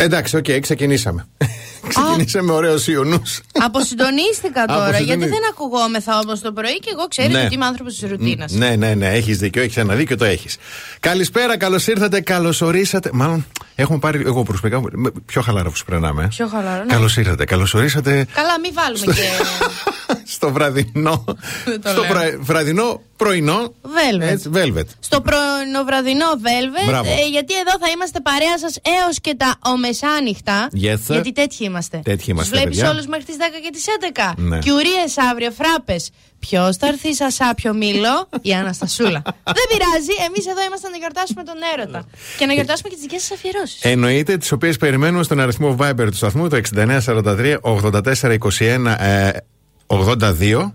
Εντάξει, OK, okay, ξεκινήσαμε. Ξεκινήσαμε ωραίο Ιωνούς. Αποσυντονίστηκα τώρα, γιατί δεν ακουγόμεθα όμως το πρωί και εγώ ξέρω ναι. ότι είμαι άνθρωπος της ρουτίνας. Ναι, ναι, ναι, έχεις δίκιο, έχεις ένα δίκιο, το έχεις. Καλησπέρα, καλώς ήρθατε, καλώς ορίσατε. Μάλλον έχουμε πάρει, εγώ προσωπικά, πιο χαλαρά που περνάμε. Πιο χαλαρά. Ναι. Καλώς ήρθατε, καλώς ορίσατε. Καλά, μην βάλουμε και. στο βραδινό. στο βραδινό πρωινό. Velvet. velvet. Στο πρωινό βραδινό Velvet. Ε, γιατί εδώ θα είμαστε παρέα σας έως και τα ομεσάνυχτα. Yes, γιατί τέτοιοι είμαστε. Τέτοιοι είμαστε. Βλέπεις όλους μέχρι τις 10 και τις 11. Ναι. Κιουρίες αύριο, φράπες. Ποιος θα έρθει σαν σάπιο μήλο, η Αναστασούλα. Δεν πειράζει, εμείς εδώ είμαστε να γιορτάσουμε τον έρωτα. και να γιορτάσουμε και τις δικές σας αφιερώσεις. Εννοείται, τις οποίες περιμένουμε στον αριθμό Viber του σταθμού, το 6943 8421 82.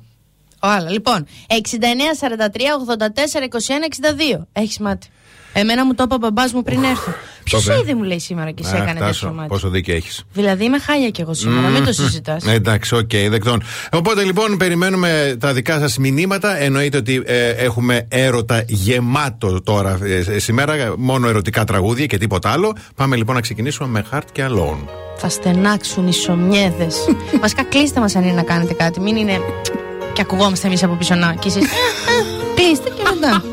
Άλλα. Λοιπόν, 69, 43, 84, 21, 62. Έχεις μάτι. Εμένα μου το είπε ο μπαμπάς μου πριν έρθω. Ποιος είδε μου λέει σήμερα και σε έκανε τέτοιο μάτι; Πόσο δίκιο έχεις. Δηλαδή είμαι χάλια κι εγώ σήμερα, μην το συζητάς. Εντάξει, OK, okay, δεκτόν. Οπότε λοιπόν περιμένουμε τα δικά σας μηνύματα. Εννοείται ότι ε, έχουμε έρωτα γεμάτο τώρα ε, σήμερα. Μόνο ερωτικά τραγούδια και τίποτα άλλο. Πάμε λοιπόν να ξεκινήσουμε με Heart και Alone. Θα στενάξουν οι σομιέδες. Βασικά κλείστε μας αν είναι να κάνετε κάτι. Μην είναι. Και ακουγόμαστε εμείς από πίσω να. Και εσείς. Κλείστε και μετά.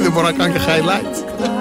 Δεν μπορώ να κάνω και highlights.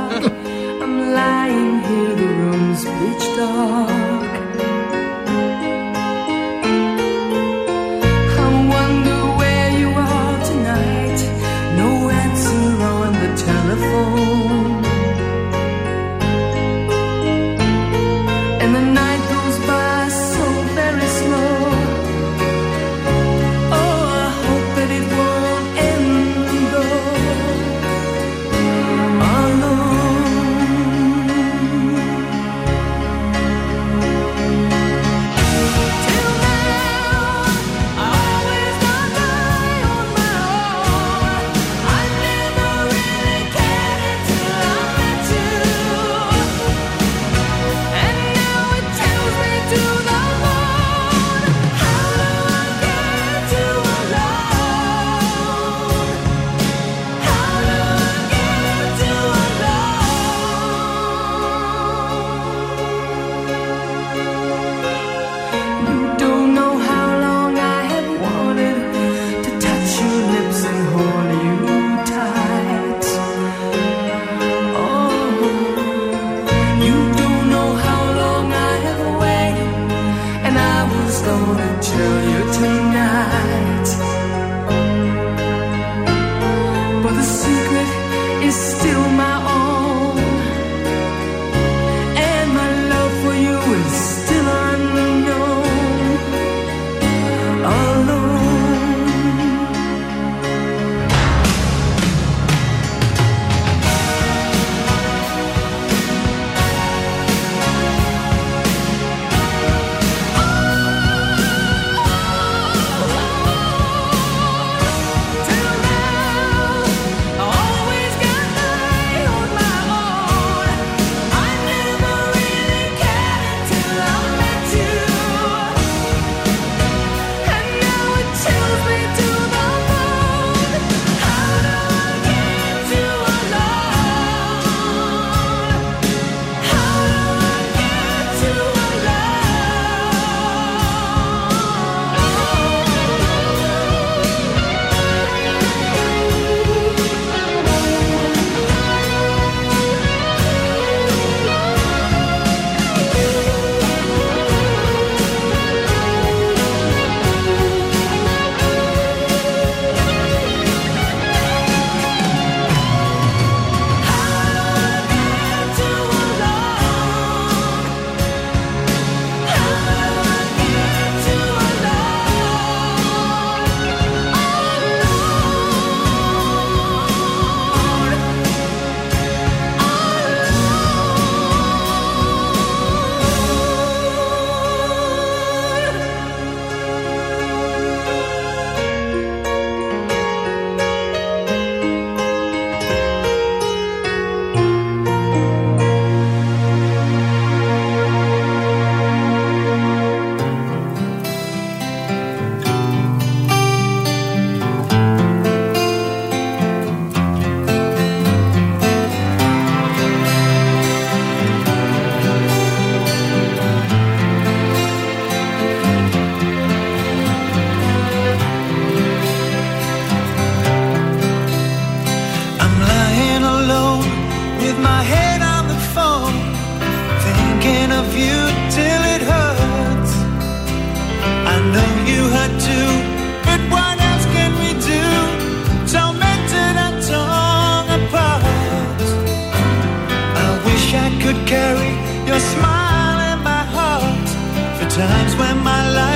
thinking of you till it hurts. I know you hurt too, but what else can we do? Tormented and torn apart. I wish I could carry your smile in my heart for times when my life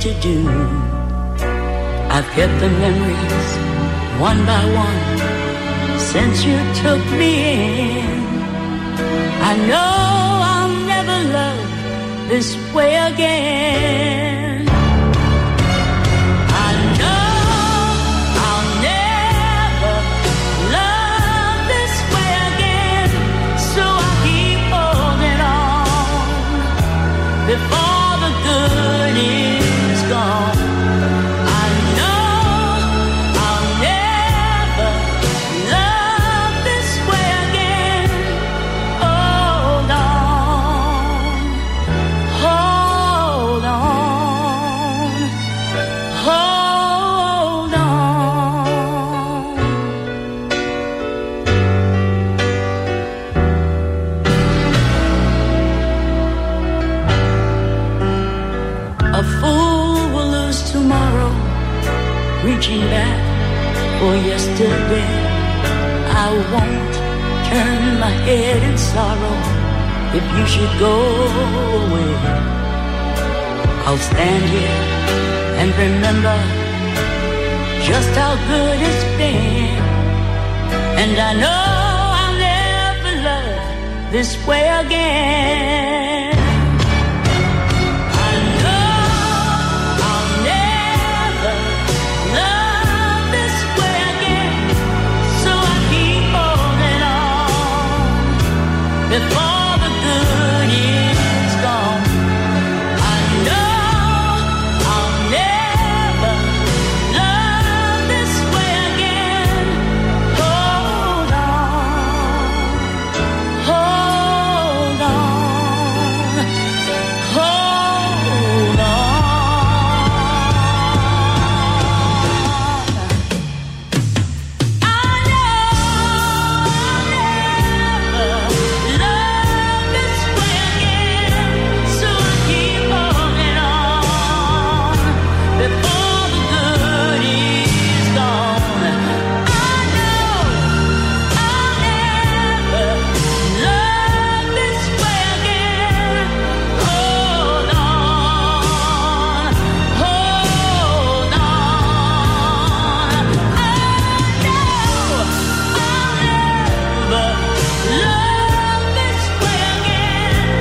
To do? I've kept the memories one by one since you took me in. I know I'll never love this way again. My head in sorrow if you should go away. I'll stand here and remember just how good it's been. And I know I'll never love this way again.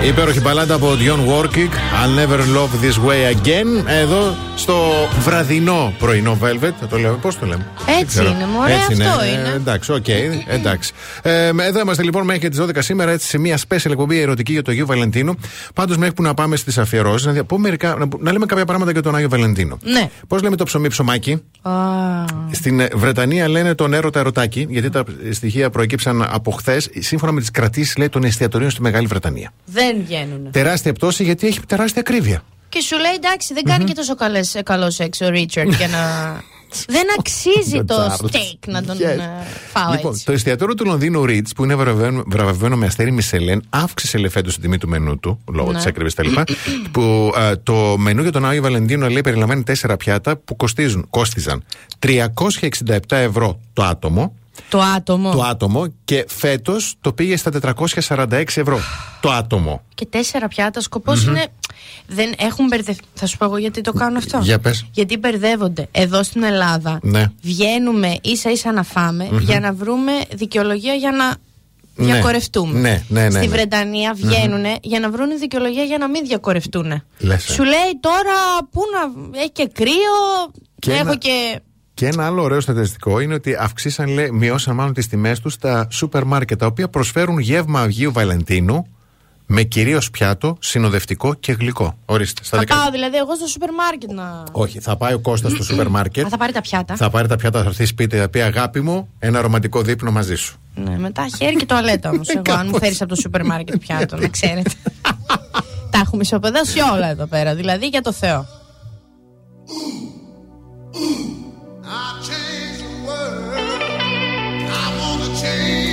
Υπέροχη μπαλάντα από Dionne Warwick I'll never love this way again. Εδώ στο βραδινό πρωινό Velvet. Θα το λέμε, πώς το λέμε; Έτσι Δεν ξέρω. είναι, μωρέ, Έτσι αυτό Ε, είναι. εντάξει, οκ, εντάξει. Ε, εδώ είμαστε λοιπόν μέχρι και τις 12 σήμερα, έτσι σε μια special εκπομπή ερωτική για το Αγίου Βαλεντίνου. Πάντως, μέχρι που να πάμε στις αφιερώσεις, να, δια- πω μερικά, να, να λέμε κάποια πράγματα για τον Άγιο Βαλεντίνο. Ναι. Πώς λέμε το ψωμί ψωμάκι; Α, Στην ε, Βρετανία λένε τον έρωτα ερωτάκι, γιατί τα στοιχεία προεκύψαν από χθες. Σύμφωνα με τις κρατήσεις, λέει των εστιατορίων στη Μεγάλη Βρετανία. δεν βγαίνουν. Τεράστια πτώση γιατί έχει τεράστια ακρίβεια. Και σου λέει εντάξει, δεν κάνει και τόσο καλές, ε, καλό σεξ ο Ρίτσαρντ για να. δεν αξίζει το Charles. στέικ να τον Yes. ε, φάω Λοιπόν, έτσι. το εστιατόριο του Λονδίνου Ρίτς, που είναι βραβευμένο, βραβευμένο με αστέρι Μισελέν, αύξησε λεφέτο την τιμή του μενού του, λόγω Ναι. της έκρηβη κτλ. που ε, το μενού για τον Άγιο Βαλεντίνο λέει περιλαμβάνει τέσσερα πιάτα που κοστίζουν, κόστιζαν 367 ευρώ το άτομο. Το άτομο. Το άτομο και φέτος το πήγε στα 446 ευρώ το άτομο. Και τέσσερα πιάτα. Σκοπός είναι. Δεν έχουν μπερδευτεί. Θα σου πω εγώ γιατί το κάνω αυτό. Για πες. Γιατί μπερδεύονται. Εδώ στην Ελλάδα Ναι. βγαίνουμε ίσα ίσα να φάμε για να βρούμε δικαιολογία για να Ναι. διακορευτούμε. Ναι, ναι, ναι, Στη ναι. Βρετανία βγαίνουν για να βρουν δικαιολογία για να μην διακορευτούν. Λες, ε. Σου λέει τώρα πού να. Έχει και κρύο. Και έχω ένα- και. Και ένα άλλο ωραίο στατιστικό είναι ότι αυξήσαν, λέει, μειώσαν μάλλον τις τιμές τους στα σούπερ μάρκετ, τα οποία προσφέρουν γεύμα Αγίου Βαλεντίνου με κυρίως πιάτο, συνοδευτικό και γλυκό. Ορίστε. Στα Θα δεκα- πάω δηλαδή εγώ στο σούπερ μάρκετ να. Όχι, θα πάει ο Κώστας στο σούπερ μάρκετ. Α, θα πάρει τα πιάτα. Θα πάρει τα πιάτα, θα έρθει σπίτι, θα πει αγάπη μου, ένα ρομαντικό δείπνο μαζί σου. Ναι, μετά χέρι και τουαλέτα όμως. Εγώ, αν μου φέρεις από το σούπερ μάρκετ πιάτο, να ξέρετε. Τα έχουμε ισοπεδώσει όλα εδώ πέρα. Δηλαδή για το Θεό. I'll change the world. I wanna change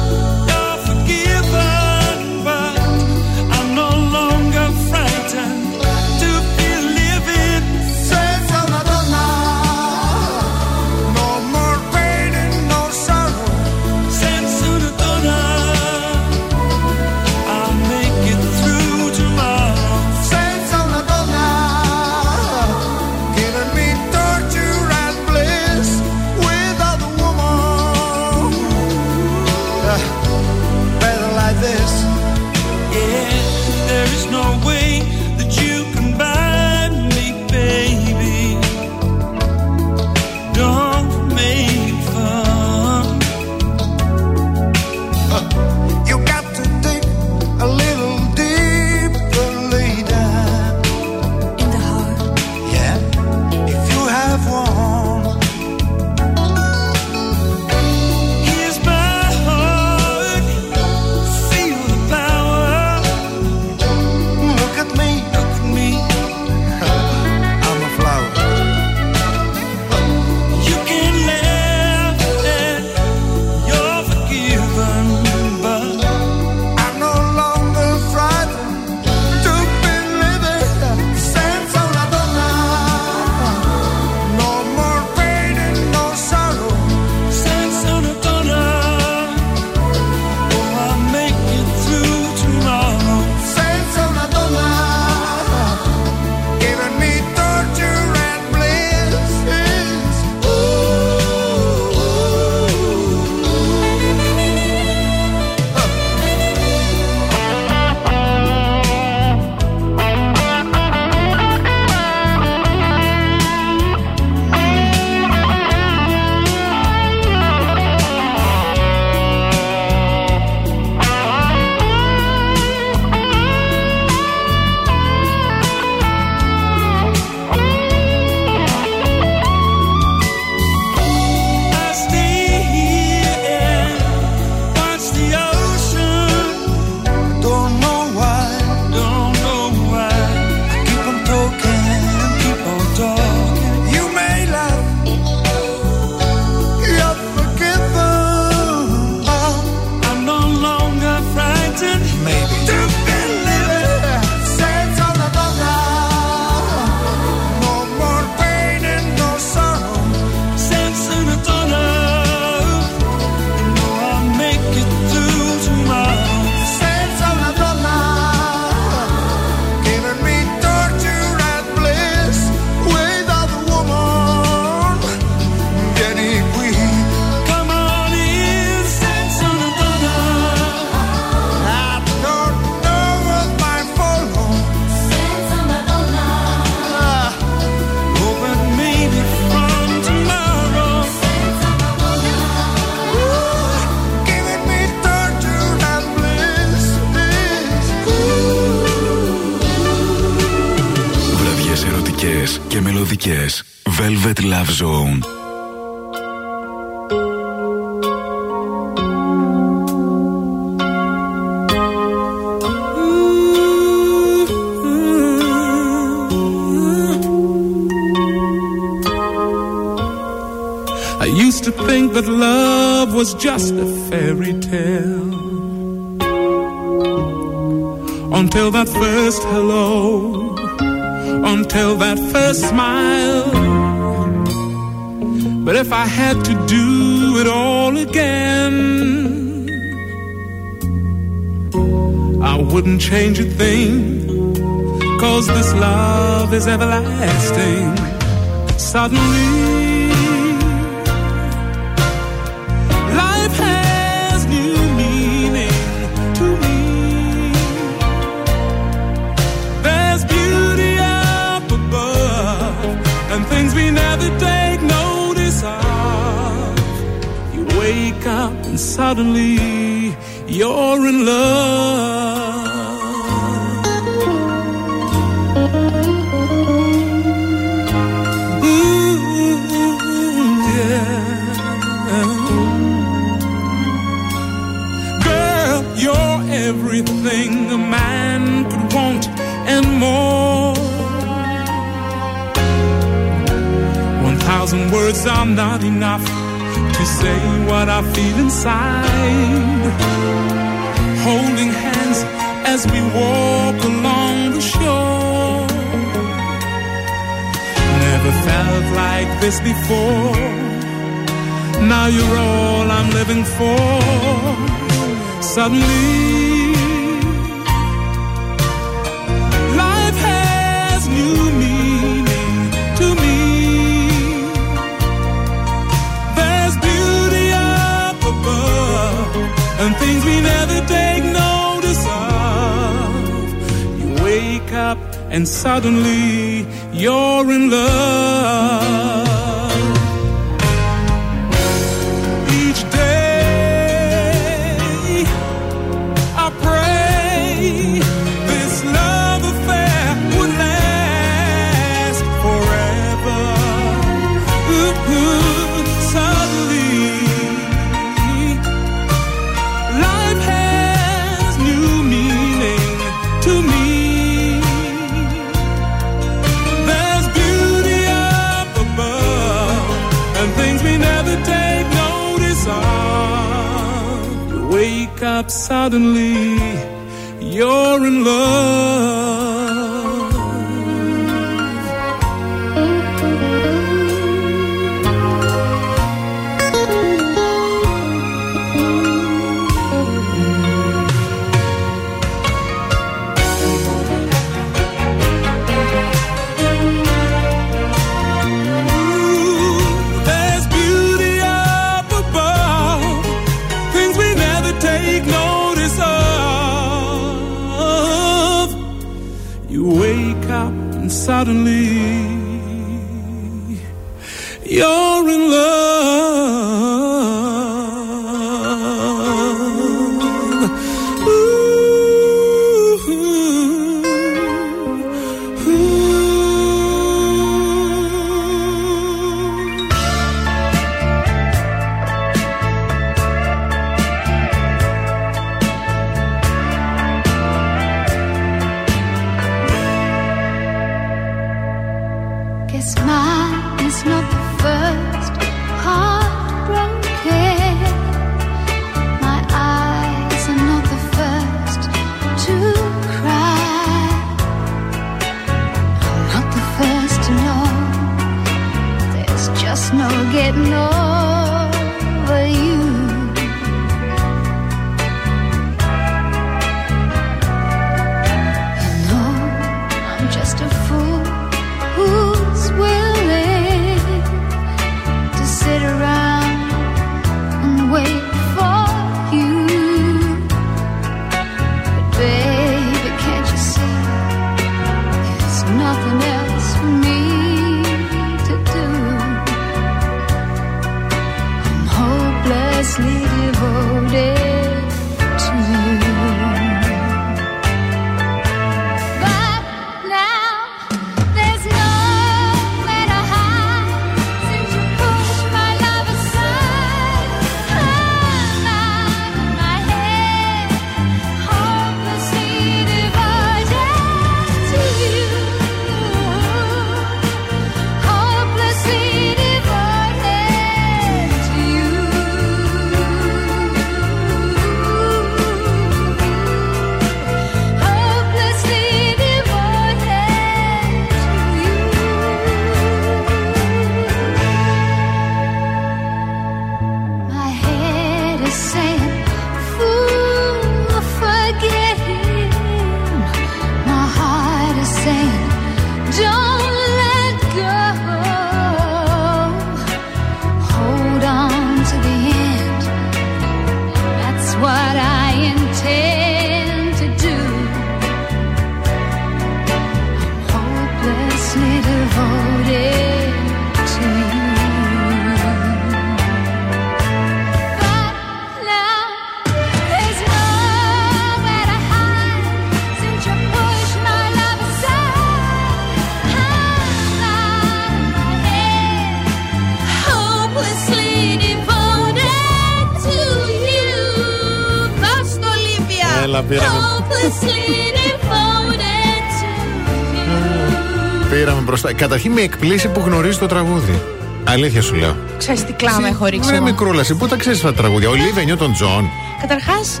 Καταρχήν με εκπλήσσει που γνωρίζει το τραγούδι. Αλήθεια σου λέω. Ξέρεις τι κλάμα έχω ρίξει Ρε εγώ. μικρούλα, εσύ πού τα ξέρεις αυτά τα τραγούδια; Ολίβια Νιούτον Τζον. Καταρχάς,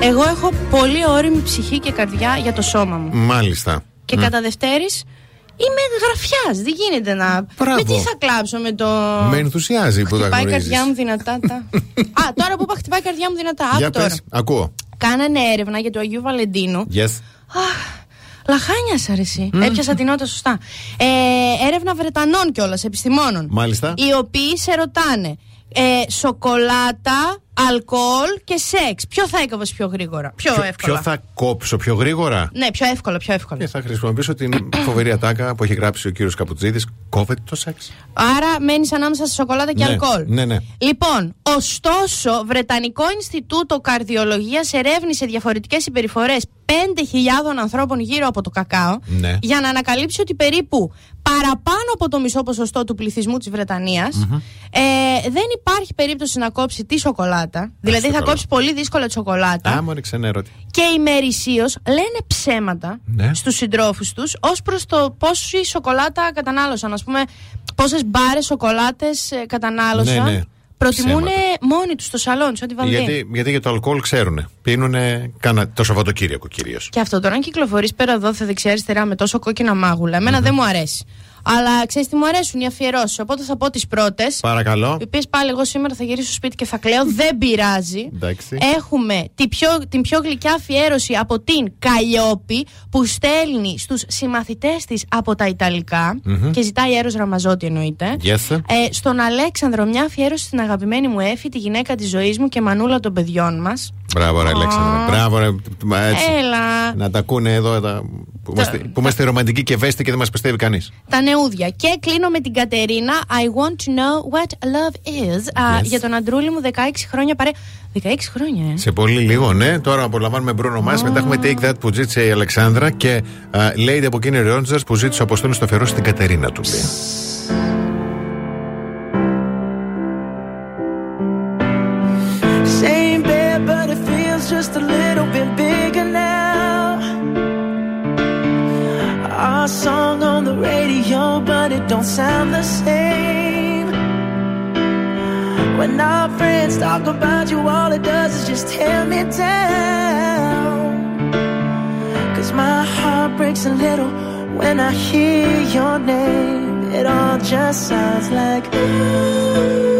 εγώ έχω πολύ ώριμη ψυχή και καρδιά για το σώμα μου. Μάλιστα. Και κατά δευτέροις είμαι γραφιάς. Δεν γίνεται να. Μπράβο. Με τι θα κλάψω με το. Με ενθουσιάζει που τα Χτυπάει η γνωρίζεις. καρδιά μου δυνατά. τα- Α, τώρα που είπα χτυπάει η καρδιά μου δυνατά. Άκου Για τώρα. πες, ακούω. Κάνανε έρευνα για το Αγίου Βαλεντίνου. Yes. Λαχάνια αρέσει. Έπιασα την νότα σωστά. Ε, έρευνα Βρετανών κιόλας, επιστημόνων. Μάλιστα. Οι οποίοι σε ρωτάνε ε, σοκολάτα, αλκοόλ και σεξ. Ποιο θα έκαβε πιο γρήγορα, πιο, Ποιο, εύκολα; ποιο θα κόψω πιο γρήγορα; Ναι, πιο εύκολα, πιο εύκολα. Και θα χρησιμοποιήσω την φοβερή ατάκα που έχει γράψει ο κύριος Καπουτζίδη. Κόβεται το σεξ; Άρα μένεις ανάμεσα σε σοκολάτα και Ναι, αλκοόλ. ναι, ναι. Λοιπόν, ωστόσο, Βρετανικό Ινστιτούτο Καρδιολογίας ερεύνησε διαφορετικές συμπεριφορές 5.000 ανθρώπων γύρω από το κακάο Ναι. για να ανακαλύψει ότι περίπου παραπάνω από το μισό ποσοστό του πληθυσμού της βρετανιας ε, δεν υπάρχει περίπτωση να κόψει τη σοκολάτα. δηλαδή θα καλά. κόψει πολύ δύσκολα τη σοκολάτα. Α, μόλι ξενέρωτη. Και ημερησίω λένε ψέματα Ναι. στους συντρόφους τους ως προς το πόση σοκολάτα κατανάλωσαν. Ας πούμε, πόσες μπάρες σοκολάτες ε, κατανάλωσαν. Ναι, ναι. Προτιμούν Ψέματα. μόνοι τους στο σαλόνι, σε ό,τι βαλδί. Γιατί, γιατί για το αλκοόλ ξέρουν. Πίνουν το Σαββατοκύριακο κυρίως. Και αυτό τώρα, αν κυκλοφορείς πέρα εδώ, θα δεξιά-αριστερά με τόσο κόκκινα μάγουλα, εμένα δεν μου αρέσει. Αλλά ξέρεις τι μου αρέσουν οι αφιερώσεις. Οπότε θα πω τις πρώτες. Παρακαλώ. Οι οποίες πάλι εγώ σήμερα θα γυρίσω στο σπίτι και θα κλαίω. Δεν πειράζει. Εντάξει. Έχουμε την πιο, την πιο γλυκιά αφιέρωση από την Καλλιόπη που στέλνει στους συμμαθητές της από τα ιταλικα και ζητάει αέρο Ραμαζότη εννοείται. Yes. Ε, στον Αλέξανδρο, μια αφιέρωση στην αγαπημένη μου Έφη, τη γυναίκα της ζωής μου και μανούλα των παιδιών μας. Μπράβο, ρε Αλέξανδρε. Μπράβο, ρε. Μα Έτσι. Έλα. Να τα ακούνε εδώ τα... που, είμαστε, που είμαστε ρομαντικοί και ευαίσθητοι και δεν μας πιστεύει κανείς. Τα νεούδια. Και κλείνω με την Κατερίνα. I want to know what love is. Α, Yes. για τον Αντρούλη μου 16 χρόνια παρέ. 16 χρόνια, ε. Σε πολύ λίγο, ναι. Τώρα απολαμβάνουμε Bruno Mars. Μετά έχουμε Take That που ζήτησε η Αλεξάνδρα και α, Lady από Kenny Rogers που ζήτησε ο Αποστόλης στο αφιερώσει στην Κατερίνα του. λέει. Don't sound the same. When our friends talk about you, all it does is just tear me down. Cause my heart breaks a little when I hear your name. It all just sounds like Mm,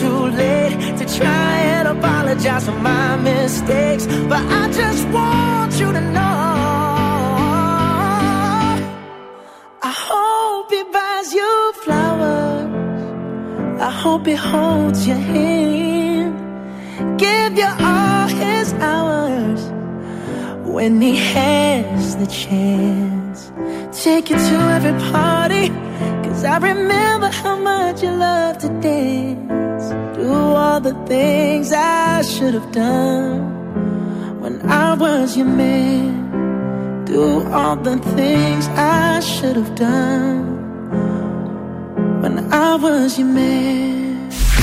too late to try and apologize for my mistakes. But I just want you to know. I hope he buys you flowers. I hope he holds your hand. Give you all his hours when he has the chance. Take you to every party. Cause I remember how much you loved to dance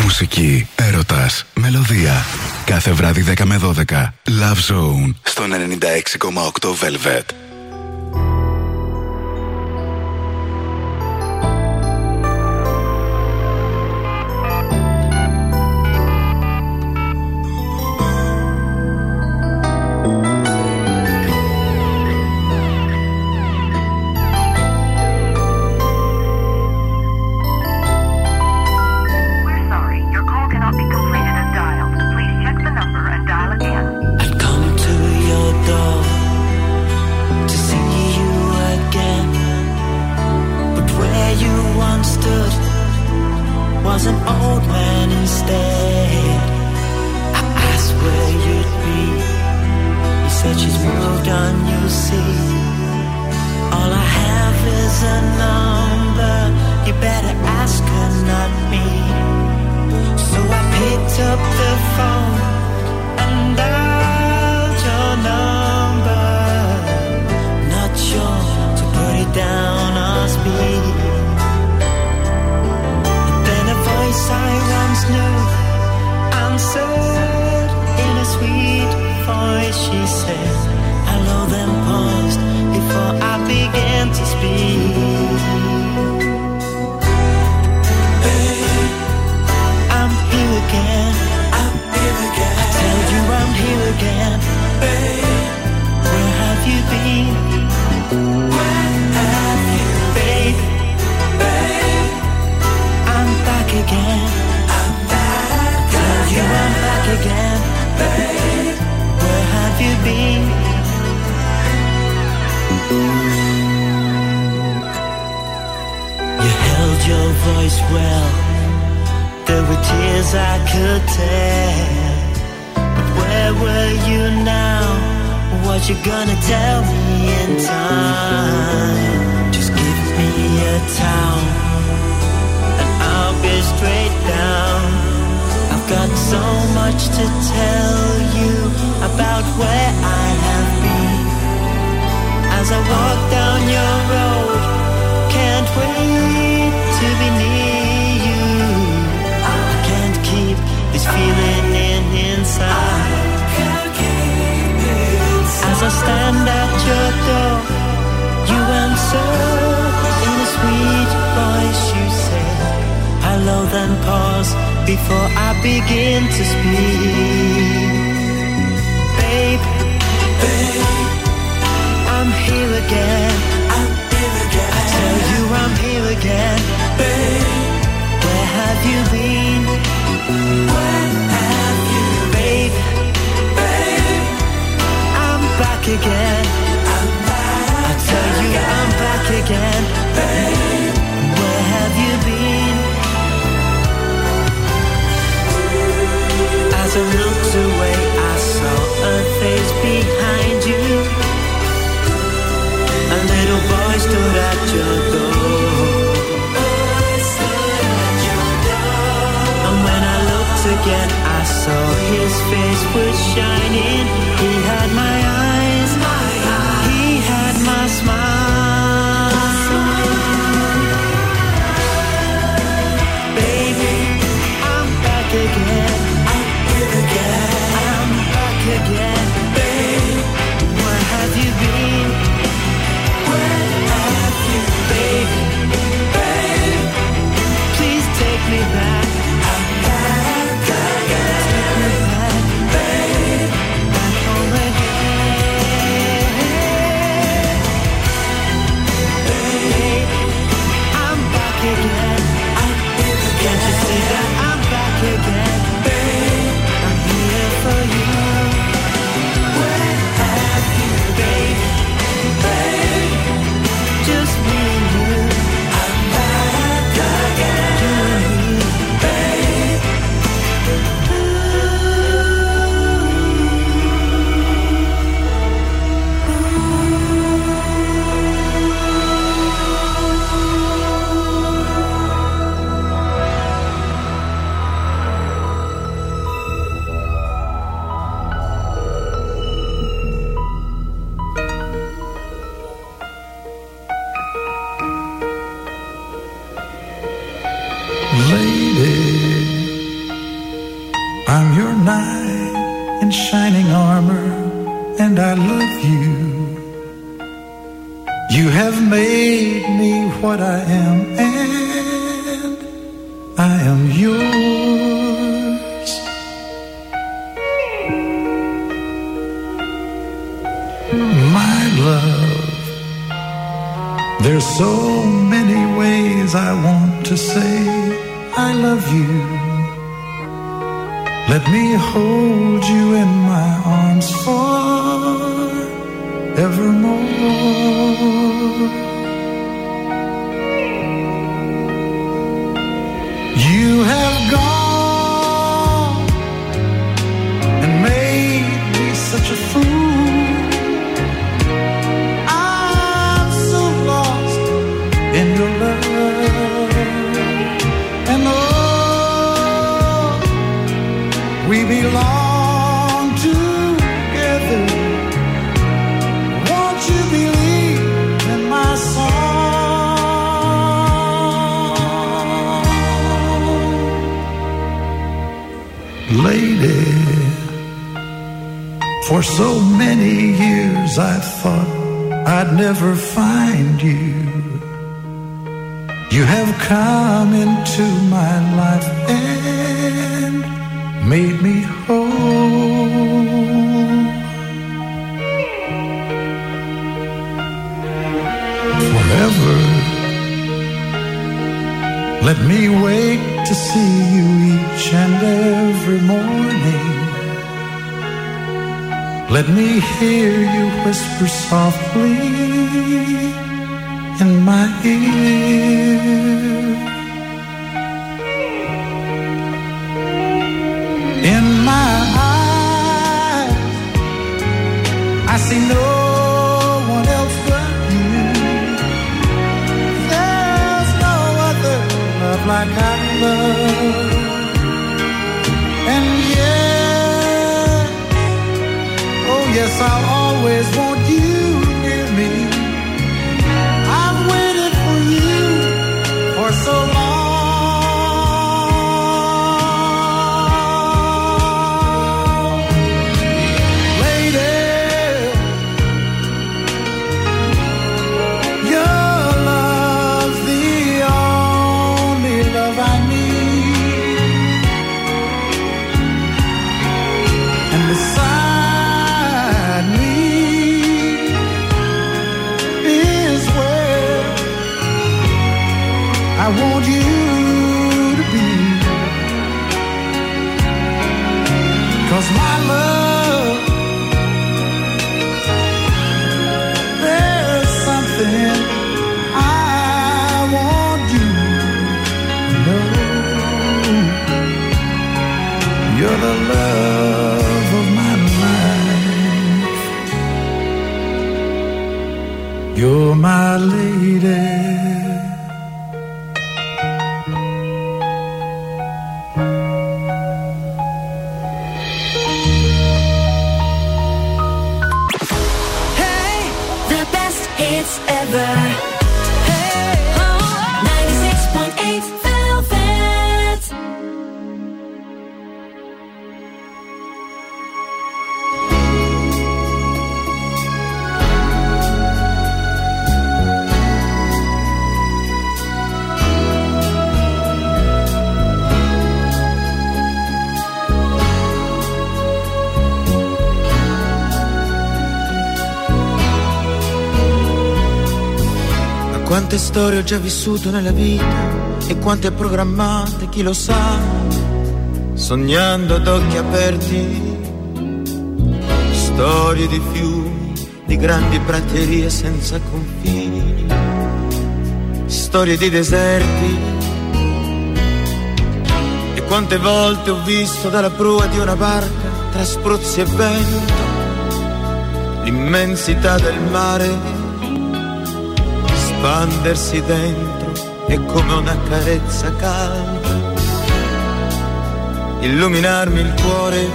Μουσική, έρωτας μελωδία. Κάθε βράδυ 10 με 12. Love Zone στο 96,8 Velvet. storie ho già vissuto nella vita e quante programmate, chi lo sa, sognando ad occhi aperti. Storie di fiumi, di grandi praterie senza confini, storie di deserti. E quante volte ho visto dalla prua di una barca, tra spruzzi e vento, l'immensità del mare Espandersi dentro è come una carezza calda, illuminarmi il cuore.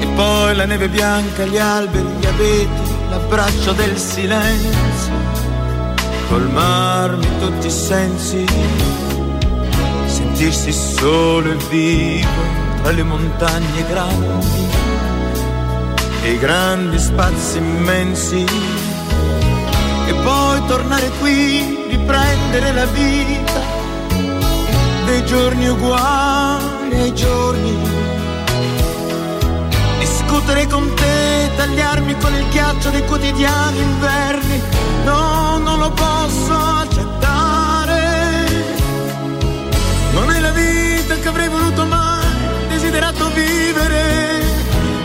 E poi la neve bianca, gli alberi, gli abeti, l'abbraccio del silenzio, colmarmi tutti i sensi, sentirsi solo e vivo tra le montagne grandi e i grandi spazi immensi e poi tornare qui, riprendere la vita dei giorni uguali ai giorni discutere con te, tagliarmi con il ghiaccio dei quotidiani inverni. No, non lo posso accettare. Non è la vita che avrei voluto mai, desiderato vivere.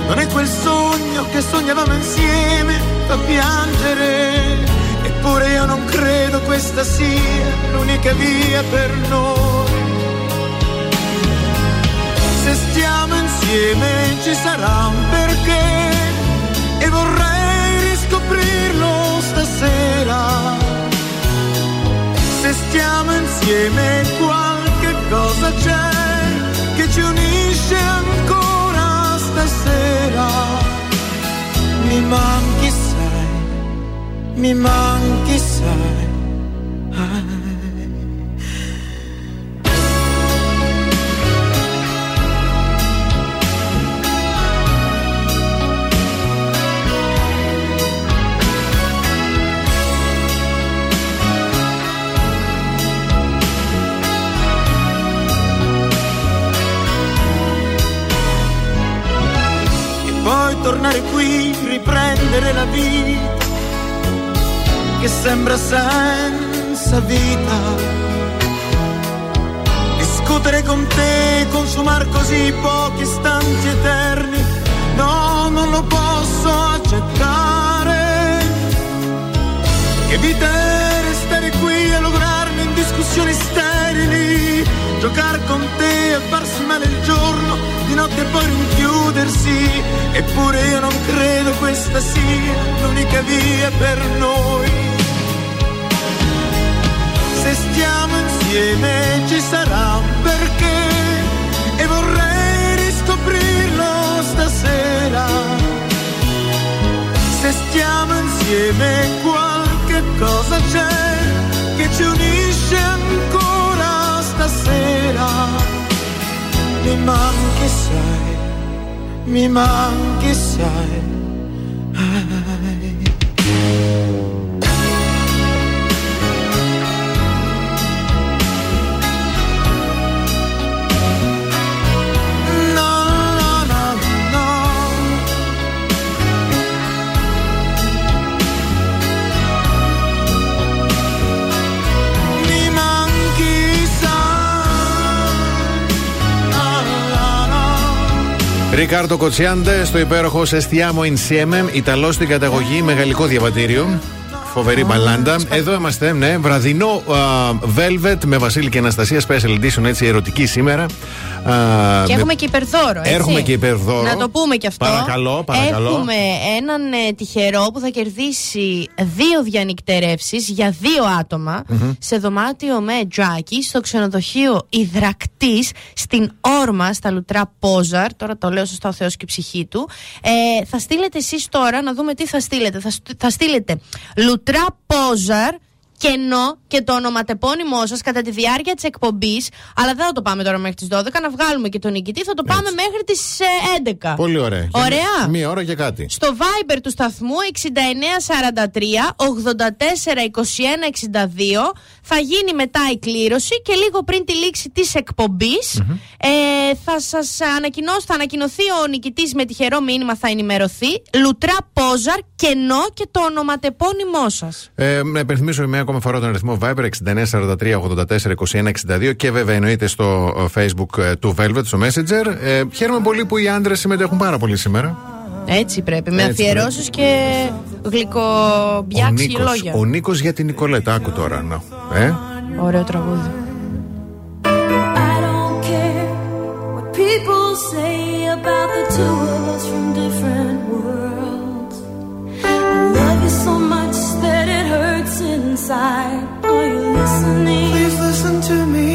Non è quel sogno che sognavamo insieme, fa piangere. Eppure io non credo questa sia l'unica via per noi. Se stiamo insieme ci sarà un perché e vorrei riscoprirlo stasera. Se stiamo insieme qualche cosa c'è che ci unisce ancora stasera. Mi manchi sai, mi manchi sai. Tornare qui, riprendere la vita che sembra senza vita. Discutere con te, consumare così pochi istanti eterni, no, non lo posso accettare. Che vita è restare qui a lograrmi in discussioni sterili, giocare con te e farsi male il giorno, di notte poi rinchiudersi, eppure io non credo questa sia l'unica via per noi. Stiamo insieme ci sarà un perché e vorrei riscoprirlo stasera. Se stiamo insieme qualche cosa c'è che ci unisce ancora stasera. Mi manchi sai, mi manchi sai. No. Ρικάρντο Κοτσιάντε στο υπέροχο Σεστιάμο Insieme, Ιταλό στην καταγωγή, μεγαλικό διαβατήριο. Φοβερή μπαλάντα. Εδώ είμαστε, ναι. Βραδινό α, Velvet με Βασίλη και Αναστασία Special Edition, έτσι ερωτική σήμερα. Α, Και με- έχουμε και υπερδόρο. Έτσι. Έχουμε και υπερδόρο. Να το πούμε και αυτό. Παρακαλώ, παρακαλώ. Έχουμε έναν ε, τυχερό που θα κερδίσει δύο διανυκτερεύσεις για δύο άτομα σε δωμάτιο με τζάκι στο ξενοδοχείο Ιδρακτής στην Όρμα, στα Λουτρά Πόζαρ. Τώρα το λέω σωστά ο Θεός και η ψυχή του. Ε, θα στείλετε εσείς τώρα να δούμε τι θα στείλετε. Θα, στ- θα στείλετε Λουτρά Πόζαρ κενό και το ονοματεπώνυμό σας κατά τη διάρκεια της εκπομπής. Αλλά δεν θα το πάμε τώρα μέχρι τις 12, να βγάλουμε και τον νικητή. Θα το πάμε μέχρι τις 11. Πολύ ωραία. Ωραία. Μία ώρα και κάτι. Στο Viber του σταθμού 6943 84 21 62 θα γίνει μετά η κλήρωση και λίγο πριν τη λήξη της εκπομπης ε, θα σας ανακοινώσω, θα ανακοινωθεί ο νικητής με τυχερό μήνυμα θα ενημερωθεί Λουτρά Πόζαρ, κενό και το ονοματεπώνυμό σας. Ε, να υπενθυμίσω μια ακόμα φορά τον αριθμό Viber 6943 84 21 62 και βέβαια εννοείται στο ε, Facebook ε, του Velvet, στο Messenger. Ε, χαίρομαι πολύ που οι άντρες συμμετέχουν πάρα πολύ σήμερα. Έτσι πρέπει, με Έτσι αφιερώσεις και Ο γλυκομπιάξι Νίκος, λόγια. ο Νίκος για την Νικολέτα, άκου τώρα. Να. Ε? Ωραίο τραγούδι. I don't care what people say about the two of us from different worlds. I love you so much that it hurts inside. Are you listening? Please listen to me,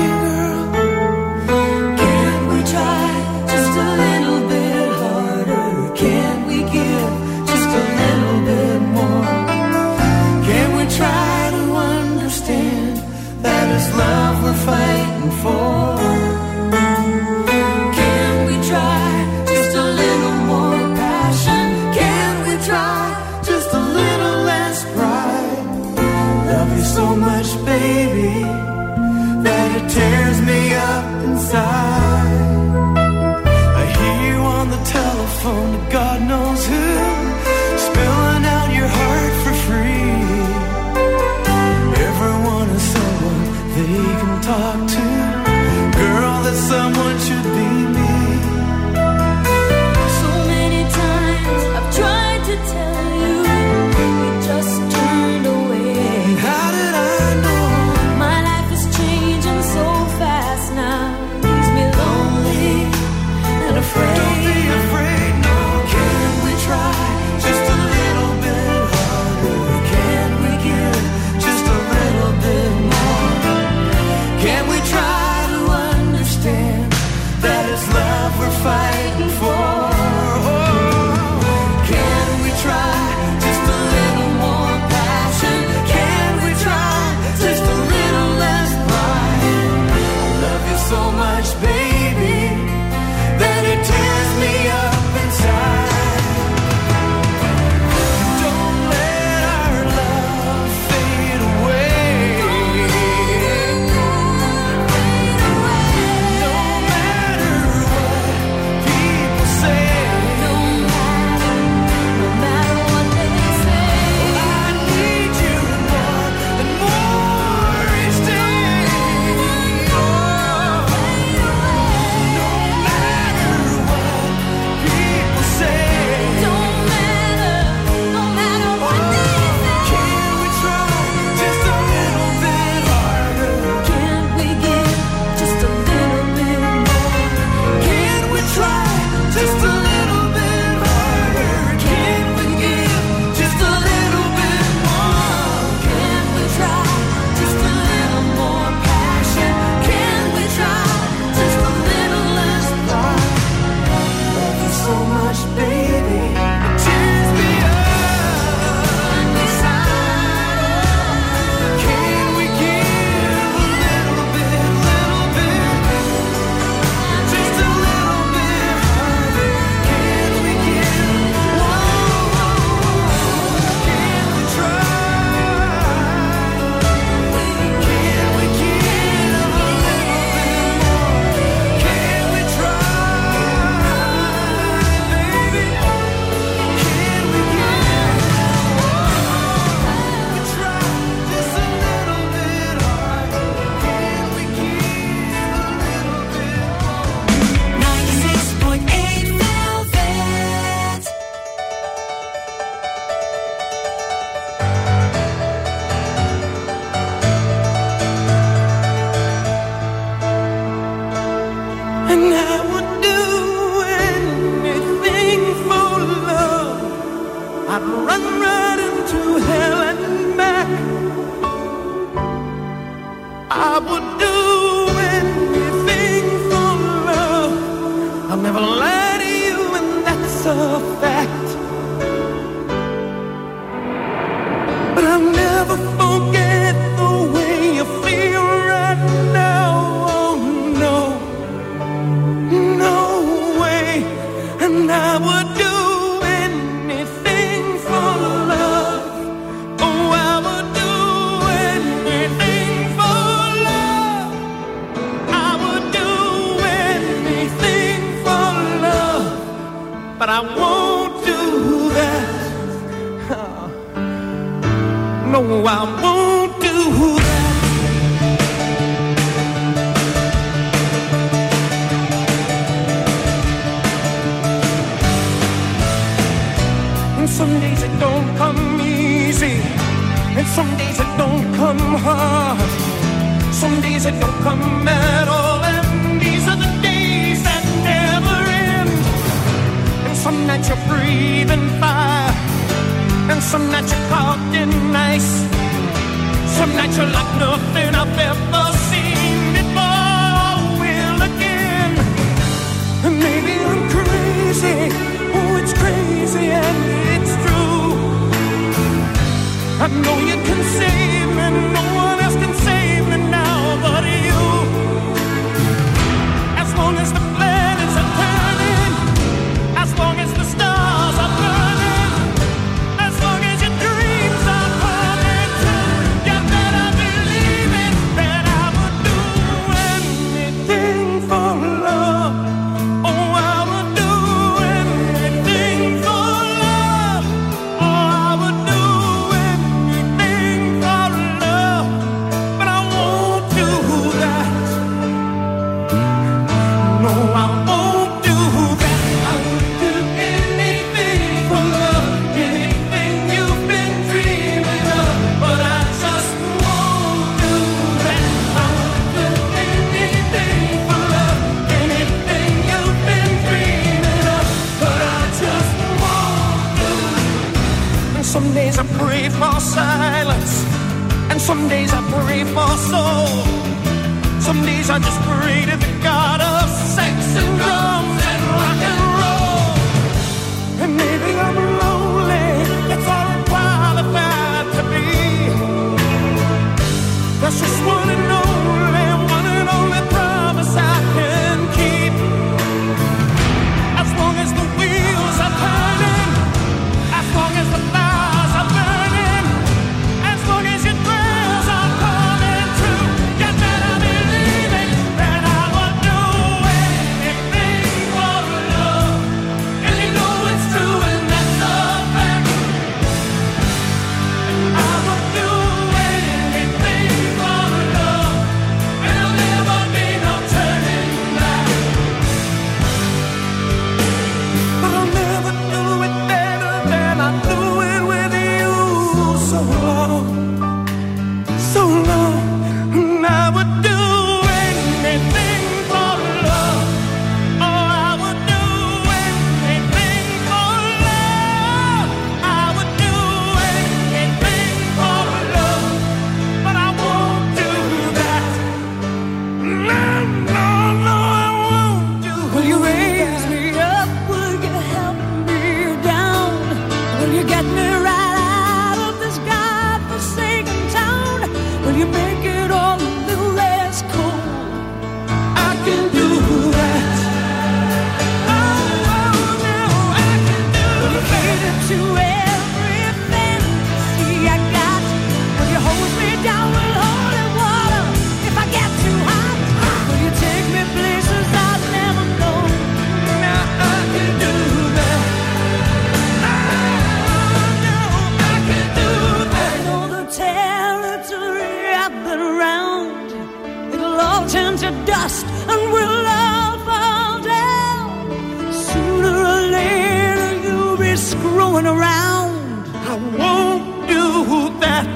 turns to dust and we'll all fall down. Sooner or later you'll be screwing around. I won't do that.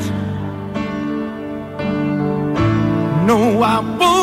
No, I won't.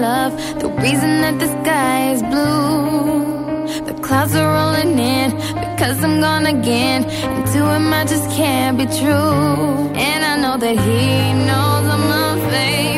Love. The reason that the sky is blue. The clouds are rolling in because I'm gone again. And to him, I just can't be true. And I know that he knows I'm a and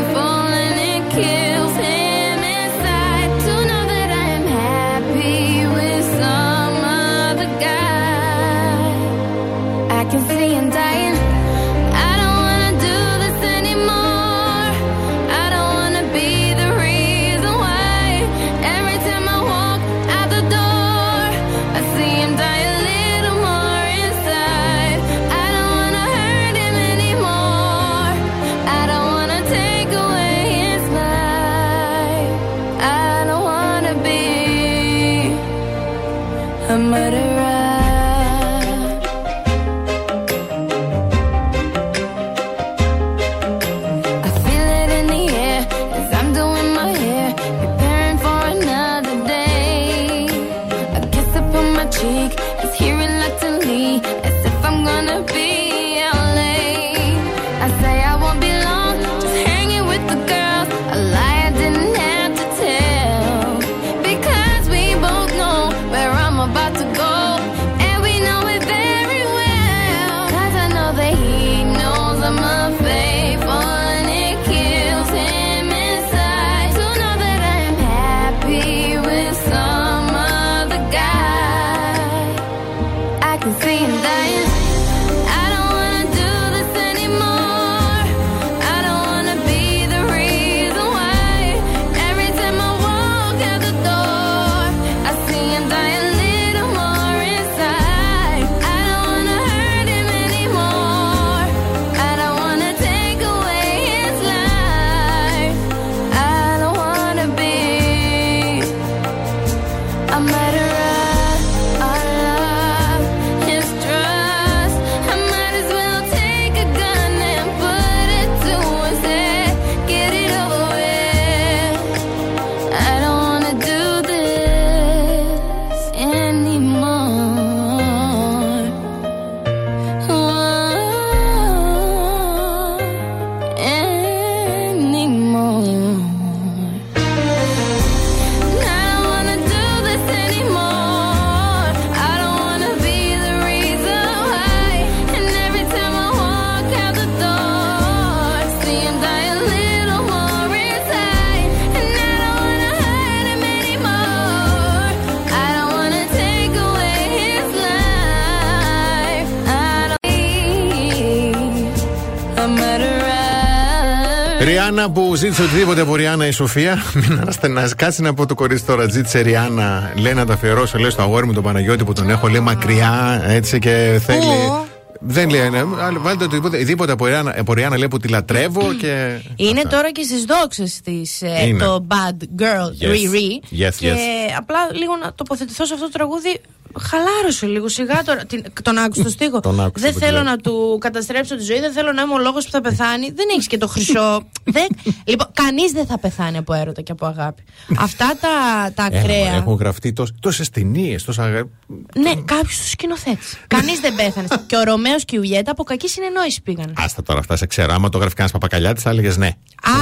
Ριάννα που ζήτησε οτιδήποτε από Ριάννα η Σοφία. Μην αναστενάζει. Κάτσε να πω το κορίτσι τώρα. Ζήτησε Ριάννα. Λέει να τα αφιερώσω. Λέει στο αγόρι μου τον Παναγιώτη που τον έχω. Λέει μακριά έτσι και θέλει. Πού; Δεν λέει. ναι, αλλά Βάλτε οτιδήποτε, οτιδήποτε από, Ριάννα, από Ριάννα λέει που τη λατρεύω και. Είναι αυτά. τώρα και στις δόξες της Είναι. το Bad Girl Yes. Riri. Yes, και yes. απλά λίγο να τοποθετηθώ σε αυτό το τραγούδι. Χαλάρωσε λίγο σιγά τώρα. Την- Τον άκουσε το στίχο. Τον άκουσα, δεν τον θέλω ξέρω. να του καταστρέψω τη ζωή, δεν θέλω να είμαι ο λόγος που θα πεθάνει. Δεν έχεις και το χρυσό. δεν... Λοιπόν, κανείς δεν θα πεθάνει από έρωτα και από αγάπη. Αυτά τα, τα Έλα, ακραία. μωρέ, Έχουν γραφτεί τόσες ταινίες, τόσα. αγα- Ναι, κάποιο τους σκηνοθέτη. Κανείς δεν πέθανε. και ο Ρωμαίος και η Ιουλιέτα από κακή συνεννόηση πήγαν. Άστα τώρα αυτά σε ξέρω. Άμα το γράφει κανένας παπακαλιάτης, θα έλεγες ναι.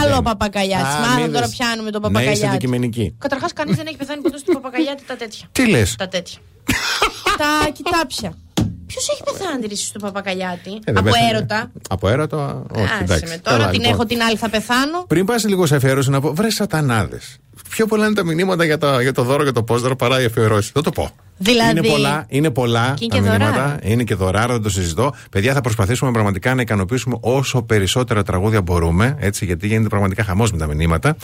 Άλλο ο Παπακαλιάτης. Α, Μάλλον μη τώρα δες. πιάνουμε τον Ναι, είσαι Παπακαλιάτη. αντικειμενική. Καταρχάς, κανείς δεν έχει πεθάνει ποτέ στον Παπακαλιάτη τα τέτοια. Τι λες; Τα τέτοια. Τα κοιτάπια. Ποιος έχει πεθάνει τη στον Παπακαλιάτη. Ε, από έρωτα. Από έρωτα, όχι. Άσε εντάξει. με τώρα, Καλά, την λοιπόν. έχω την άλλη θα πεθάνω. Πριν πας λίγο σε αφιέρωση να πω, βρε σατανάδες. Πιο πολλά είναι τα μηνύματα για, τα, για το δώρο και το πόσδωρο παρά οι αφιερώσεις. Θα το πω. Δηλαδή- Είναι πολλά, είναι πολλά Και είναι τα και μηνύματα. δωράρα. Είναι και δωράρα, δεν το συζητώ. Παιδιά, θα προσπαθήσουμε πραγματικά να ικανοποιήσουμε όσο περισσότερα τραγούδια μπορούμε. Έτσι, γιατί γίνεται πραγματικά χαμός με τα μηνύματα.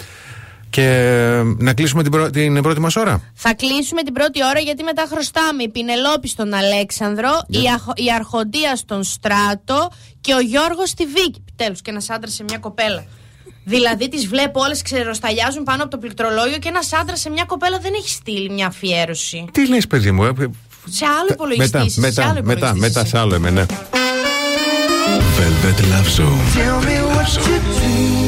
Και ε, να κλείσουμε την, πρω- την πρώτη μας ώρα. Θα κλείσουμε την πρώτη ώρα γιατί μετά χρωστάμε η Πινελόπη στον Αλέξανδρο, η, Αχο- η Αρχοντία στον Στράτο και ο Γιώργος στη Βίκη. Επιτέλου, και ένας άντρας σε μια κοπέλα. Δηλαδή τις βλέπω όλες ξεροσταλιάζουν πάνω από το πληκτρολόγιο και ένας άντρας σε μια κοπέλα δεν έχει στείλει μια αφιέρωση. Τι λες, παιδί μου, ε, Σε άλλο υπολογιστή. μετά, είσαι, σε μετά, άλλο μετά, υπολογιστή μετά, είσαι. σε άλλο εμένα. Velvet Love Zone. Tell me what you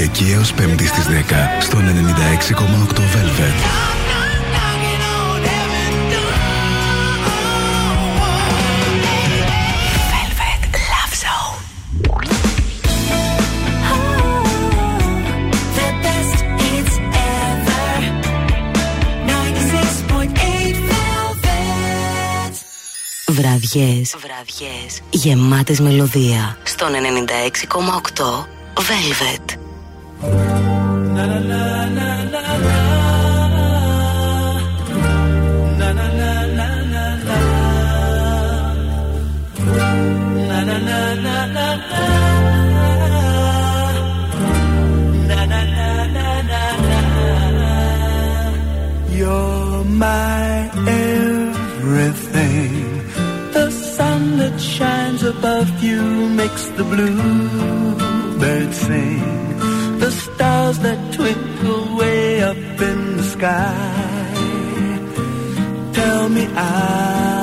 Κυριακή έως Πέμπτη στις 10 στον 96,8 Velvet. Velvet Love Zone. The best hits ever. 96.8 Velvet. Βραδιές, βραδιές, γεμάτες μελωδία στον 96,8 Velvet. Above you makes the bluebirds sing. The stars that twinkle way up in the sky. Tell me I'm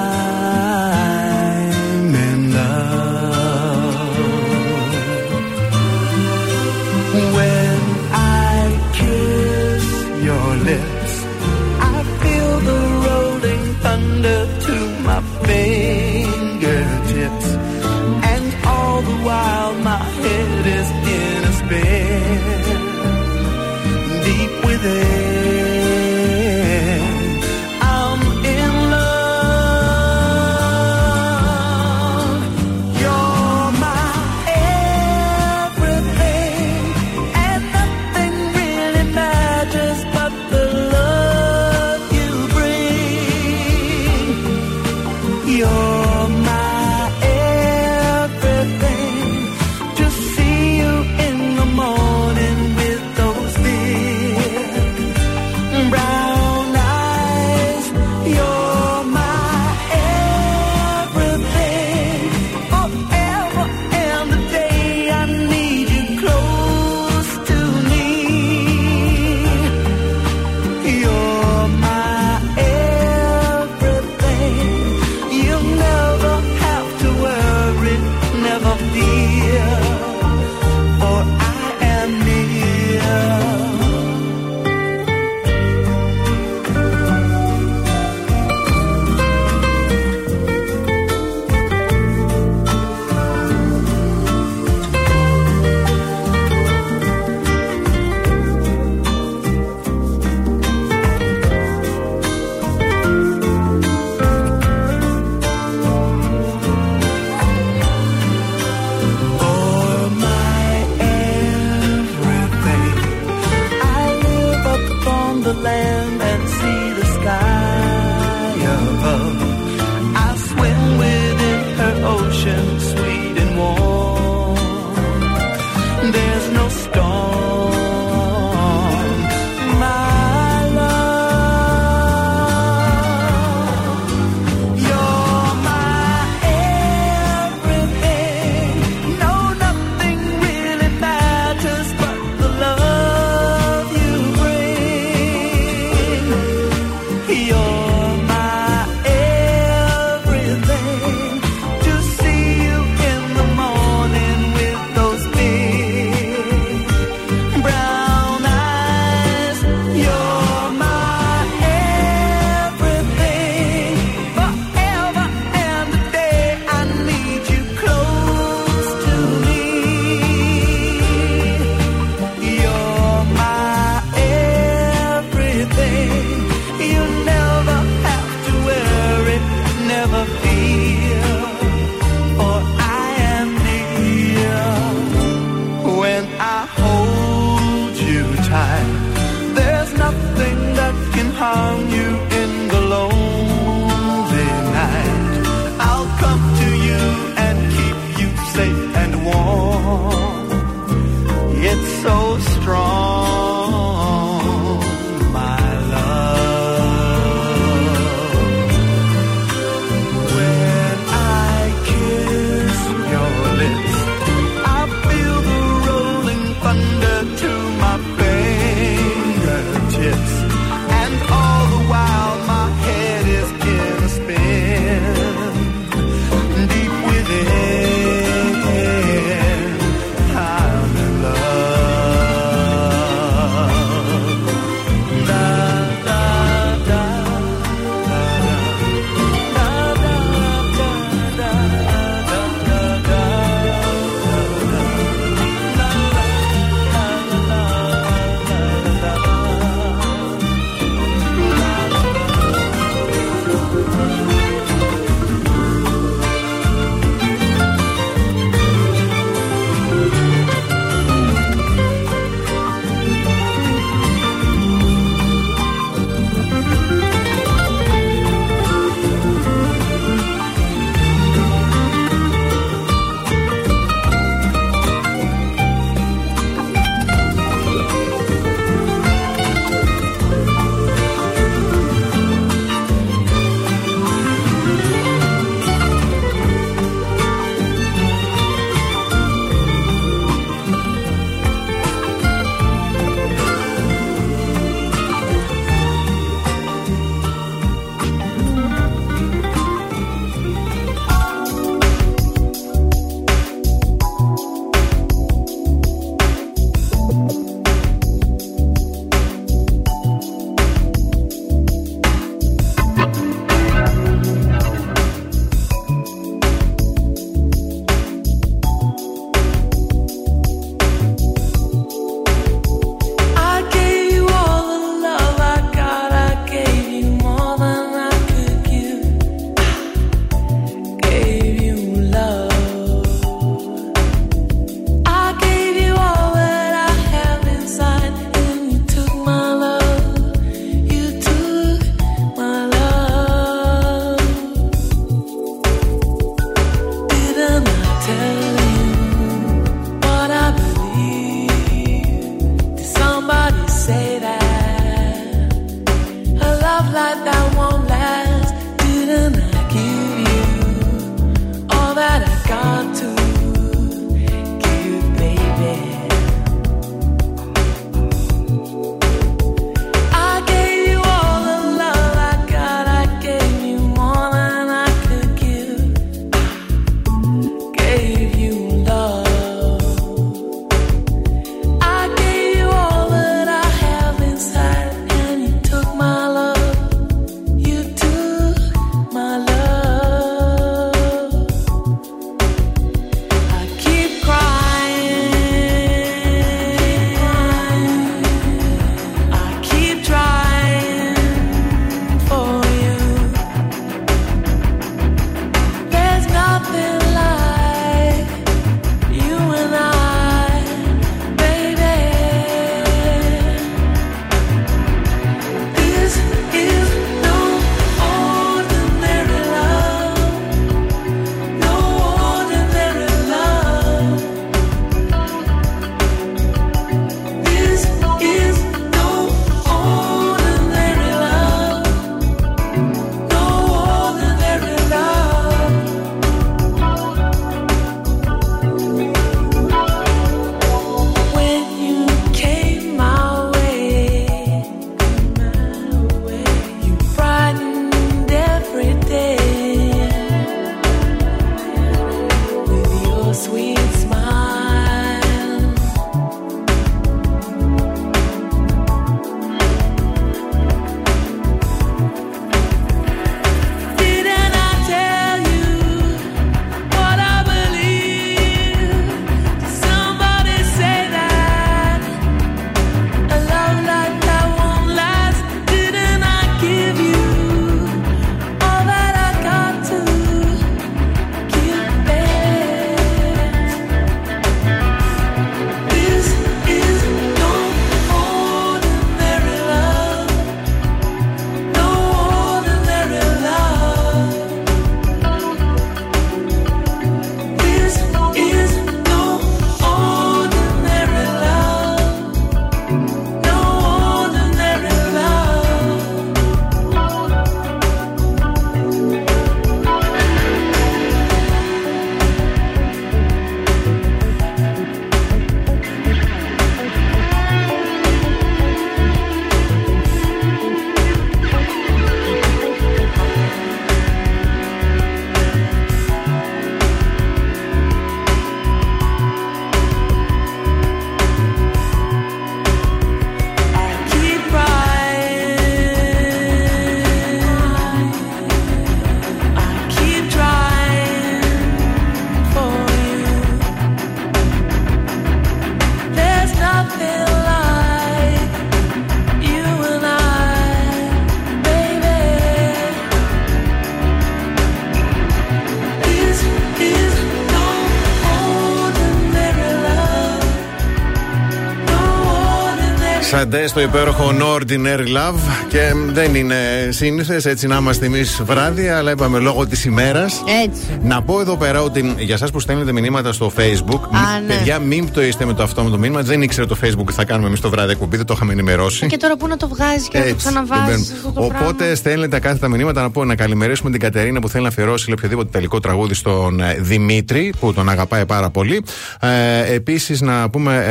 Σαντέ στο υπέροχο No Ordinary Love. Και δεν είναι σύνηθες έτσι να είμαστε εμείς βράδυ, αλλά είπαμε λόγω της ημέρας. Έτσι. Να πω εδώ πέρα ότι για εσά που στέλνετε μηνύματα στο Facebook, Α, ναι. παιδιά, μην πτωείστε με το αυτό με το μήνυμα. Δεν ήξερε το Facebook τι θα κάνουμε εμείς το βράδυ εκπομπή, δεν το είχαμε ενημερώσει. Και τώρα πού να το βγάζει και να το Έτσι, ξαναβάζεις. δεν αυτό το Οπότε πράγμα. στέλνετε κάθετα μηνύματα να πω να καλημερίσουμε την Κατερίνα που θέλει να αφιερώσει οποιοδήποτε τελικό τραγούδι στον ε, Δημήτρη που τον αγαπάει πάρα πολύ. Ε, Επίσης να πούμε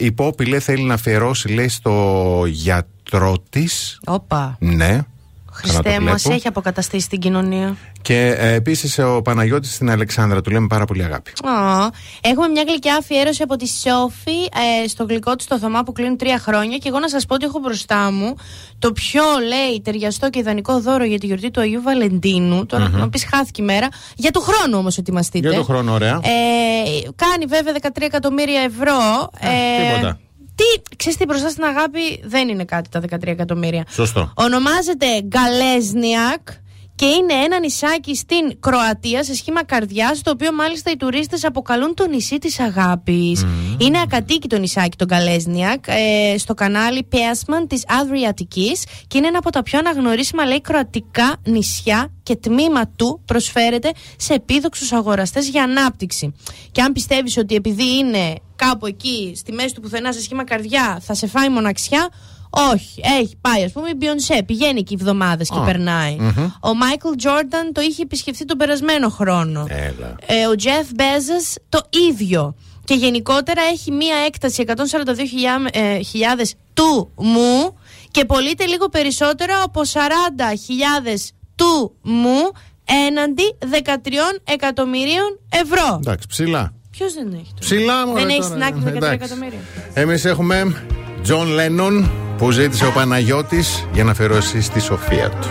ε, η Πόπη λέει θέλει να αφιερώσει λέει στο γιατρό της. Όπα. Ναι. Χριστέ Καλά το μου, μας βλέπω. έχει αποκαταστήσει την κοινωνία. Και ε, επίσης ο Παναγιώτης στην Αλεξάνδρα του λέμε πάρα πολύ αγάπη. Α, Έχουμε μια γλυκιά αφιέρωση από τη Σόφη ε, στο γλυκό της στο Θωμά που κλείνει τρία χρόνια. Και εγώ να σας πω ότι έχω μπροστά μου το πιο λέει ταιριαστό και ιδανικό δώρο για τη γιορτή του Αγίου Βαλεντίνου. Τώρα Μμμ. να πεις χάθηκε η μέρα. Για του χρόνου όμως ετοιμαστείτε. Για το χρόνο, ωραία. Ε, κάνει βέβαια 13 εκατομμύρια ευρώ. Ε, τίποτα. Τι, ξέρεις τι, μπροστά στην αγάπη δεν είναι κάτι τα 13 εκατομμύρια. Σωστό. Ονομάζεται Γκαλέσνιακ και είναι ένα νησάκι στην Κροατία σε σχήμα καρδιάς, το οποίο μάλιστα οι τουρίστες αποκαλούν το νησί της αγάπης. Είναι ακατοίκητο νησάκι το Γκαλέσνιακ ε, στο κανάλι Πέσμαν της Αδριατικής και είναι ένα από τα πιο αναγνωρίσιμα λέει κροατικά νησιά και τμήμα του προσφέρεται σε επίδοξους αγοραστές για ανάπτυξη. Και αν πιστεύεις ότι επειδή είναι κάπου εκεί στη μέση του πουθενά σε σχήμα καρδιά θα σε φάει μοναξιά, όχι, έχει πάει. Α πούμε η Beyoncé πηγαίνει εκεί εβδομάδες και Α, περνάει. μμμ. Ο Michael Jordan το είχε επισκεφθεί τον περασμένο χρόνο. Έλα. Ε, ο Jeff Bezos το ίδιο. Και γενικότερα έχει μία έκταση 142.000 του μου και πωλείται λίγο περισσότερο από 40.000 του μου έναντι 13 εκατομμυρίων ευρώ. Εντάξει, ψηλά. Ποιος δεν έχει το Ψηλά, μωρέ, Δεν έχεις τώρα. στην άκρη 13 Εντάξει. εκατομμύρια. Εμείς έχουμε John Lennon που ζήτησε ο Παναγιώτης για να αφιερώσει στη σοφία του.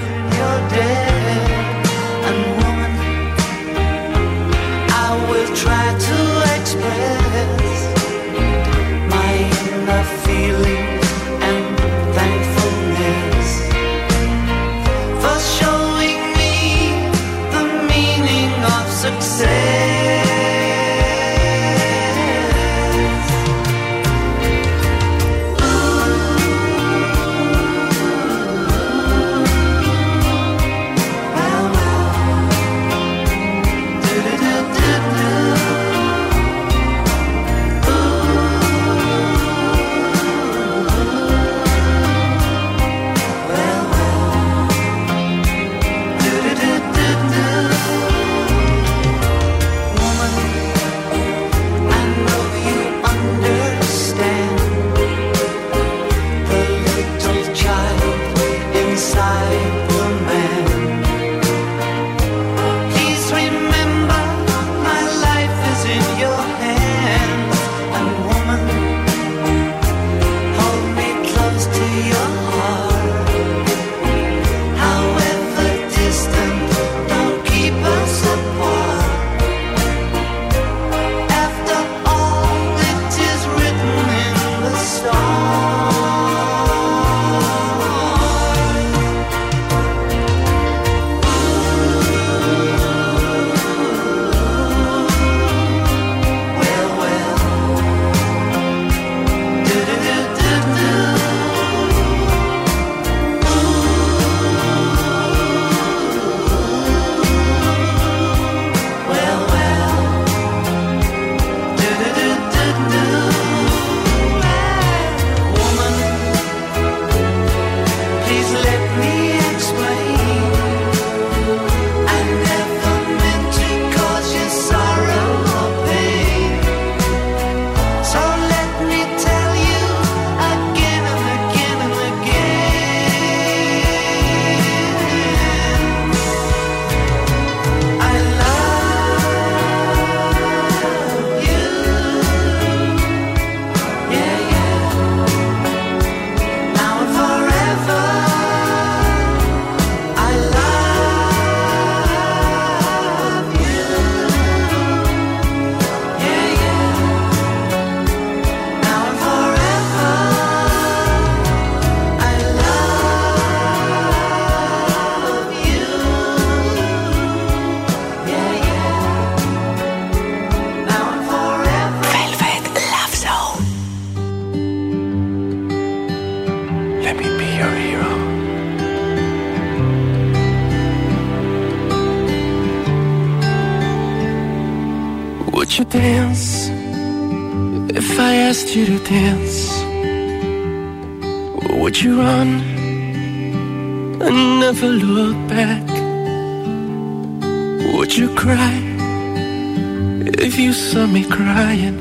Crying?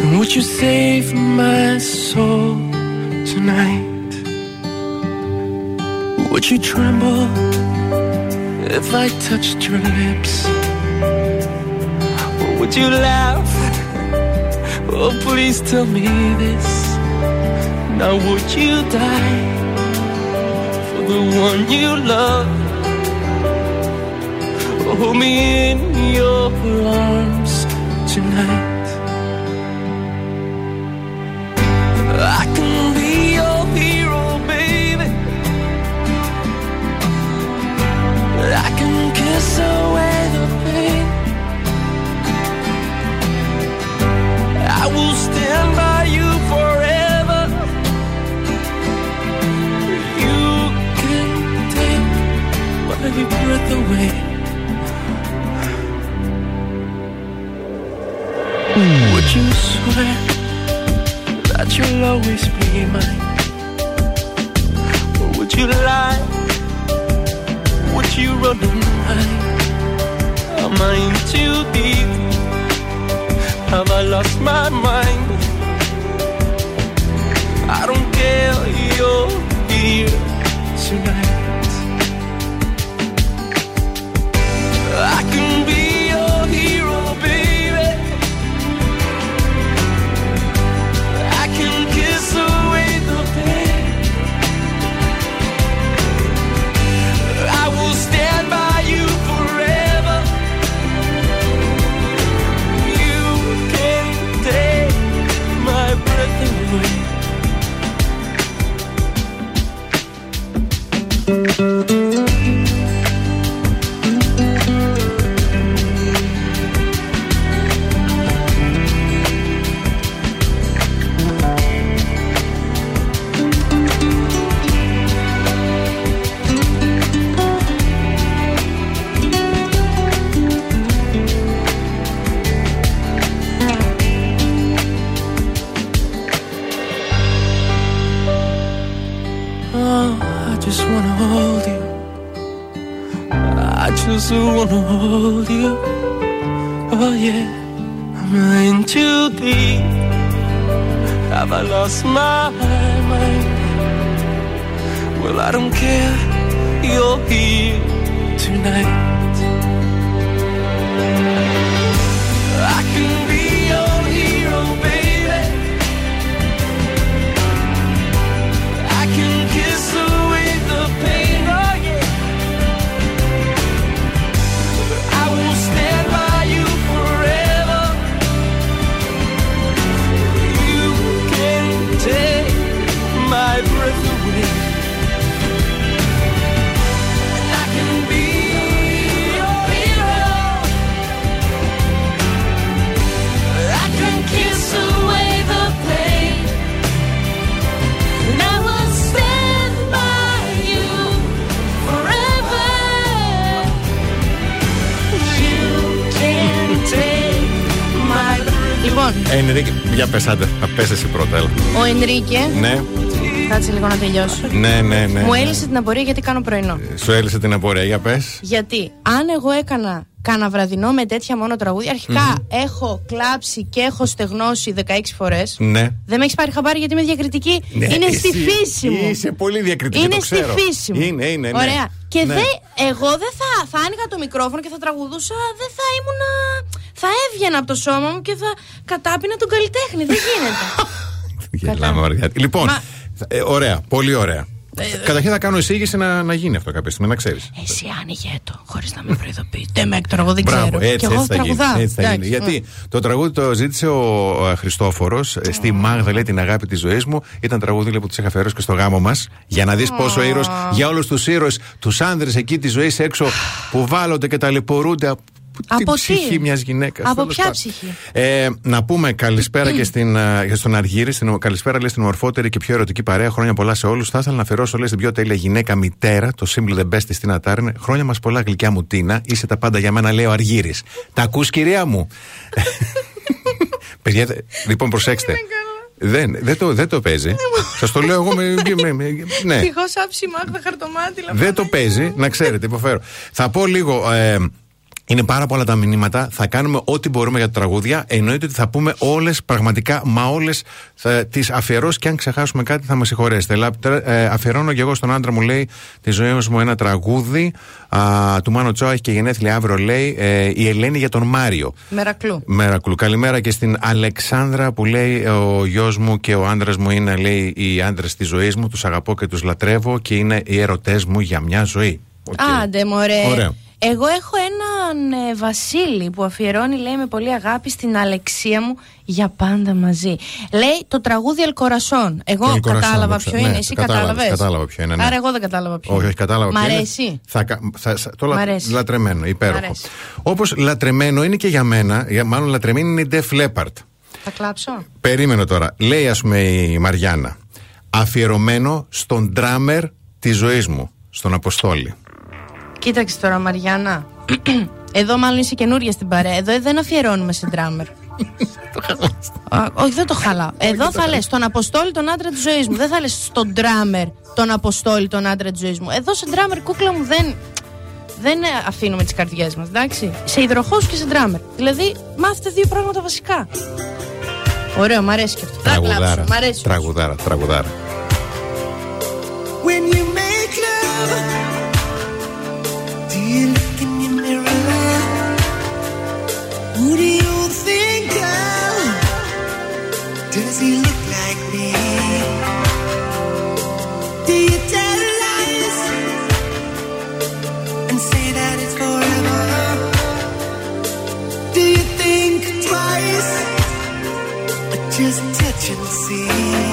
And would you save my soul tonight? Would you tremble if I touched your lips? Or would you laugh? Oh, please tell me this. Now, would you die for the one you love? Hold me in your arms tonight. I can be your hero, baby. I can kiss away the pain. I will stand by you forever. You can take my breath away. Swear that you'll always be mine? Or would you lie? Would you run and hide? Am I in too deep? Have I lost my mind? I don't care, you're here tonight. Ο Ενρίκε. Ναι, Κάτσε λίγο να τελειώσω. ναι, ναι, ναι. Μου ναι. έλυσε την απορία γιατί κάνω πρωινό. Σου έλυσε την απορία, για πες. Γιατί αν εγώ έκανα κάνα βραδινό με τέτοια μόνο τραγούδια, αρχικά έχω κλάψει και έχω στεγνώσει 16 φορές. Ναι. Δεν με έχεις πάρει χαμπάρι γιατί είμαι διακριτική. Ναι, είναι στη εσύ φύση μου. Είσαι πολύ διακριτική, Είναι το στη ξέρω. φύση μου. Είναι, είναι, ναι. Ωραία. Και Ναι. δεν, εγώ δεν θα, θα άνοιγα το μικρόφωνο και θα τραγουδούσα, δεν θα ήμουν. Θα έβγαινα από το σώμα μου και θα κατάπινα τον καλλιτέχνη. Δεν γίνεται. Γελάμε, Μαριάτη. Λοιπόν, Μα- ε, ωραία, πολύ ωραία. Καταρχήν θα κάνω εισήγηση να, να γίνει αυτό κάποια στιγμή, να ξέρεις. Εσύ άνοιγε το, χωρίς να με προειδοποιεί. Δεν με έκτορα, εγώ δεν ξέρω. Μπράβο, έτσι, και εγώ έτσι θα γίνει. τραγουδάω. Έτσι θα γίνει. Εντάξει, Γιατί mm. το τραγούδι το ζήτησε ο Χριστόφορος στη Μάγδα, λέει την αγάπη της ζωής μου. Ήταν τραγούδι λέει, που τη είχα αφιερώσει και στο γάμο μας. Για να δεις πόσο ήρωες για όλους τους ήρωες, τους άνδρες εκεί της ζωής έξω που βάλλονται και ταλαιπωρούνται από την Από τι; ψυχή μιας γυναίκας. Από ποια ψυχή; Ε, να πούμε καλησπέρα και στην, ε, στον Αργύρι. Στην, καλησπέρα λέει στην ομορφότερη και πιο ερωτική παρέα. Χρόνια πολλά σε όλους. Θα ήθελα να αφιερώσω λέει στην πιο τέλεια γυναίκα μητέρα, το Simple the Best της Τίνα Τάρνε. Χρόνια μας πολλά, γλυκιά μου Τίνα. Είσαι τα πάντα για μένα, λέει ο Αργύρι. Τα ακούς, κυρία μου; Παιδιά, δε- λοιπόν, προσέξτε. Δεν, δεν, το, δεν το παίζει. Σας το λέω εγώ με. με- με- ναι. Ευτυχώ άψη μάγδα χαρτομάτιλα. Δεν το παίζει, να ξέρετε, υποφέρω. Θα πω λίγο. Ε, είναι πάρα πολλά τα μηνύματα. Θα κάνουμε ό,τι μπορούμε για τα τραγούδια. Εννοείται ότι θα πούμε όλες, πραγματικά, μα όλες τις αφιερώσεις και αν ξεχάσουμε κάτι θα μας συγχωρέσετε. Αλλά, ε, αφιερώνω και εγώ στον άντρα μου, λέει, τη ζωή μου ένα τραγούδι α, του Manu Chao. Έχει και γενέθλια αύριο, λέει, ε, η Ελένη για τον Μάριο. Μερακλού. Μερακλού. Καλημέρα και στην Αλεξάνδρα που λέει ο γιος μου και ο άντρας μου είναι λέει, οι άντρες της ζωής μου. Τους αγαπώ και τους λατρεύω και είναι οι έρωτές μου για μια ζωή. Οκ. Άντε, μωρέ. Ωραίο. Εγώ έχω έναν ε, Βασίλη που αφιερώνει, λέει, με πολύ αγάπη στην Αλεξία μου για πάντα μαζί. Λέει το τραγούδι Ελκορασόν. Εγώ Το El Corazón, κατάλαβα το ποιο ξέρω. είναι, Ναι, εσύ το κατάλαβες, κατάλαβε. κατάλαβα ποιο είναι, ναι. Άρα εγώ δεν κατάλαβα ποιο Όχι, είναι. όχι, κατάλαβα. Μ' ποιο είναι. αρέσει. Θα, κα- θα, θα- το Μ' λα- αρέσει. λατρεμένο, υπέροχο. Μ' αρέσει. Όπως λατρεμένο είναι και για μένα, για, μάλλον λατρεμένη είναι η Def Leppard. Θα κλάψω. Περίμενε τώρα. Λέει, ας πούμε, η Μαριάννα. Αφιερωμένο στον ντράμερ της ζωής μου, στον Αποστόλη. Κοίταξε τώρα, Μαριάννα. Εδώ μάλλον είσαι καινούργια στην παρέα. Εδώ δεν αφιερώνουμε σε ντράμερ. Α, Όχι, δεν το χαλάω. Εδώ θα λες τον Αποστόλη τον άντρα της ζωής μου. Δεν θα λες στον ντράμερ τον Αποστόλη τον άντρα της ζωής μου. Εδώ σε ντράμερ, κούκλα μου, δεν. Δεν αφήνουμε τις καρδιές μας, εντάξει. Σε υδροχός και σε ντράμερ. Δηλαδή, μάθετε δύο πράγματα βασικά. Ωραίο, μ' αρέσει και αυτό. Θα κλάψω, Τραγουδάρα. μ' αρέσει. Τραγουδάρα, τραγουδάρα. When you make love, just touch and see?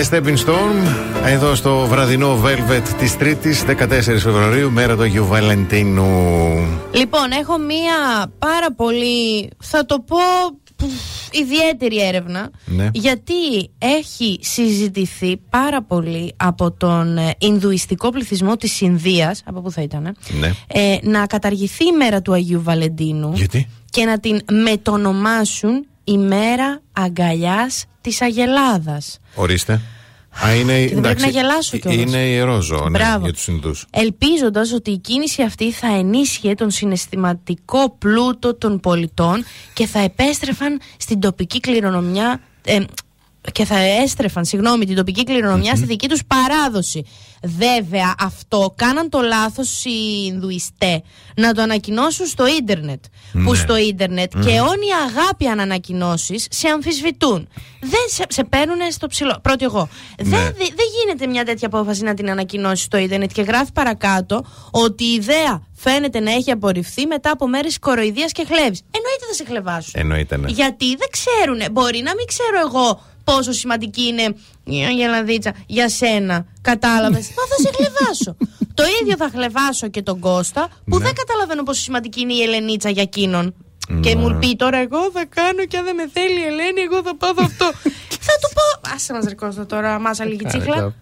Και Stepping Storm εδώ στο βραδινό Velvet της Τρίτης, 14 Φεβρουαρίου, μέρα του Αγίου Βαλεντίνου. Λοιπόν, έχω μία πάρα πολύ, θα το πω, πφ, ιδιαίτερη έρευνα. Ναι. Γιατί έχει συζητηθεί πάρα πολύ από τον ε, Ινδουιστικό πληθυσμό της Ινδίας, από πού θα ήταν, Ναι. ε, να καταργηθεί η μέρα του Αγίου Βαλεντίνου Γιατί; και να την μετονομάσουν η μέρα αγκαλιάς της Αγελάδας. Ορίστε. Α, είναι, Και δεν πρέπει να γελάσω κιόλας. Είναι ιερό ζώο ναι, Μπράβο. για τους Ινδούς. Ελπίζοντα ότι η κίνηση αυτή θα ενίσχυε τον συναισθηματικό πλούτο των πολιτών και θα επέστρεφαν στην τοπική κληρονομιά. ε, και θα έστρεφαν, συγγνώμη, την τοπική κληρονομιά στη δική τους παράδοση. Βέβαια, αυτό κάναν το λάθος οι Ινδουιστέ να το ανακοινώσουν στο ίντερνετ. Που Ναι. στο ίντερνετ και όνει αγάπη αν ανακοινώσεις σε αμφισβητούν. Δεν σε, σε παίρνουν στο ψηλό. Πρώτη εγώ. Δεν, δεν, δεν γίνεται μια τέτοια απόφαση να την ανακοινώσεις στο ίντερνετ και γράφει παρακάτω ότι η ιδέα φαίνεται να έχει απορριφθεί μετά από μέρες κοροϊδίας και χλέβης. Εννοείται θα σε χλεβάσουν. Εννοείται, ναι. Γιατί δεν ξέρουν. Μπορεί να μην ξέρω εγώ πόσο σημαντική είναι η Αγελαδίτσα για σένα. Κατάλαβες; Μα θα σε χλεβάσω. το ίδιο θα χλεβάσω και τον Κώστα που δεν καταλαβαίνω πόσο σημαντική είναι η Ελενίτσα για εκείνον. Και μου πει τώρα εγώ θα κάνω και αν δεν με θέλει η Ελένη, εγώ θα πάω αυτό. θα του πω. Άσε μα ρεκώστα τώρα, μάσα λίγη τσίχλα.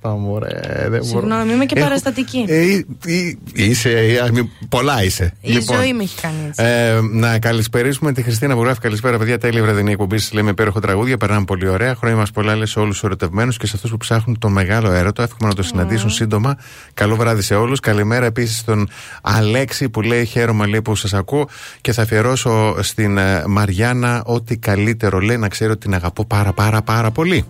Συγγνώμη, είμαι και παραστατική. Ε, ε, ε, είσαι, ε, α, μη- πολλά είσαι. Η ζωή με έχει κάνει έτσι. Ε, να καλησπερίσουμε τη Χριστίνα που γράφει καλησπέρα, παιδιά. Τέλεια βραδινή εκπομπή. Σας λέμε υπέροχο τραγούδια. Περνάμε πολύ ωραία. Χρόνια μας πολλά λες σε όλους τους ερωτευμένους και σε αυτούς που ψάχνουν τον μεγάλο έρωτα. Εύχομαι να το συναντήσουν σύντομα. Καλό βράδυ σε όλους. Καλημέρα επίσης στον Αλέξη που λέει χαίρομαι λέει που σας ακούω και θα αφιερώσω στην ε, Μαριάννα ό,τι καλύτερο λέει να ξέρει ότι την αγαπώ πάρα πάρα πάρα πολύ.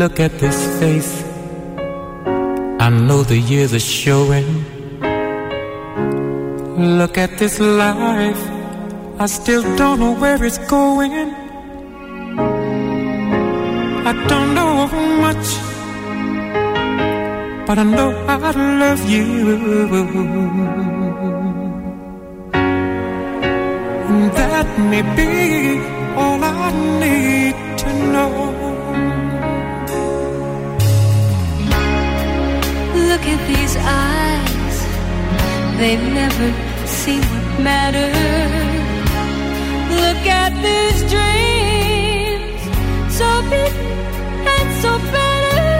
look at this face, I know the years are showing. Look at this life, I still don't know where it's going. I don't know much, but I know I love you. And that may be all I need to know. They never see what matters. Look at these dreams, so big and so better.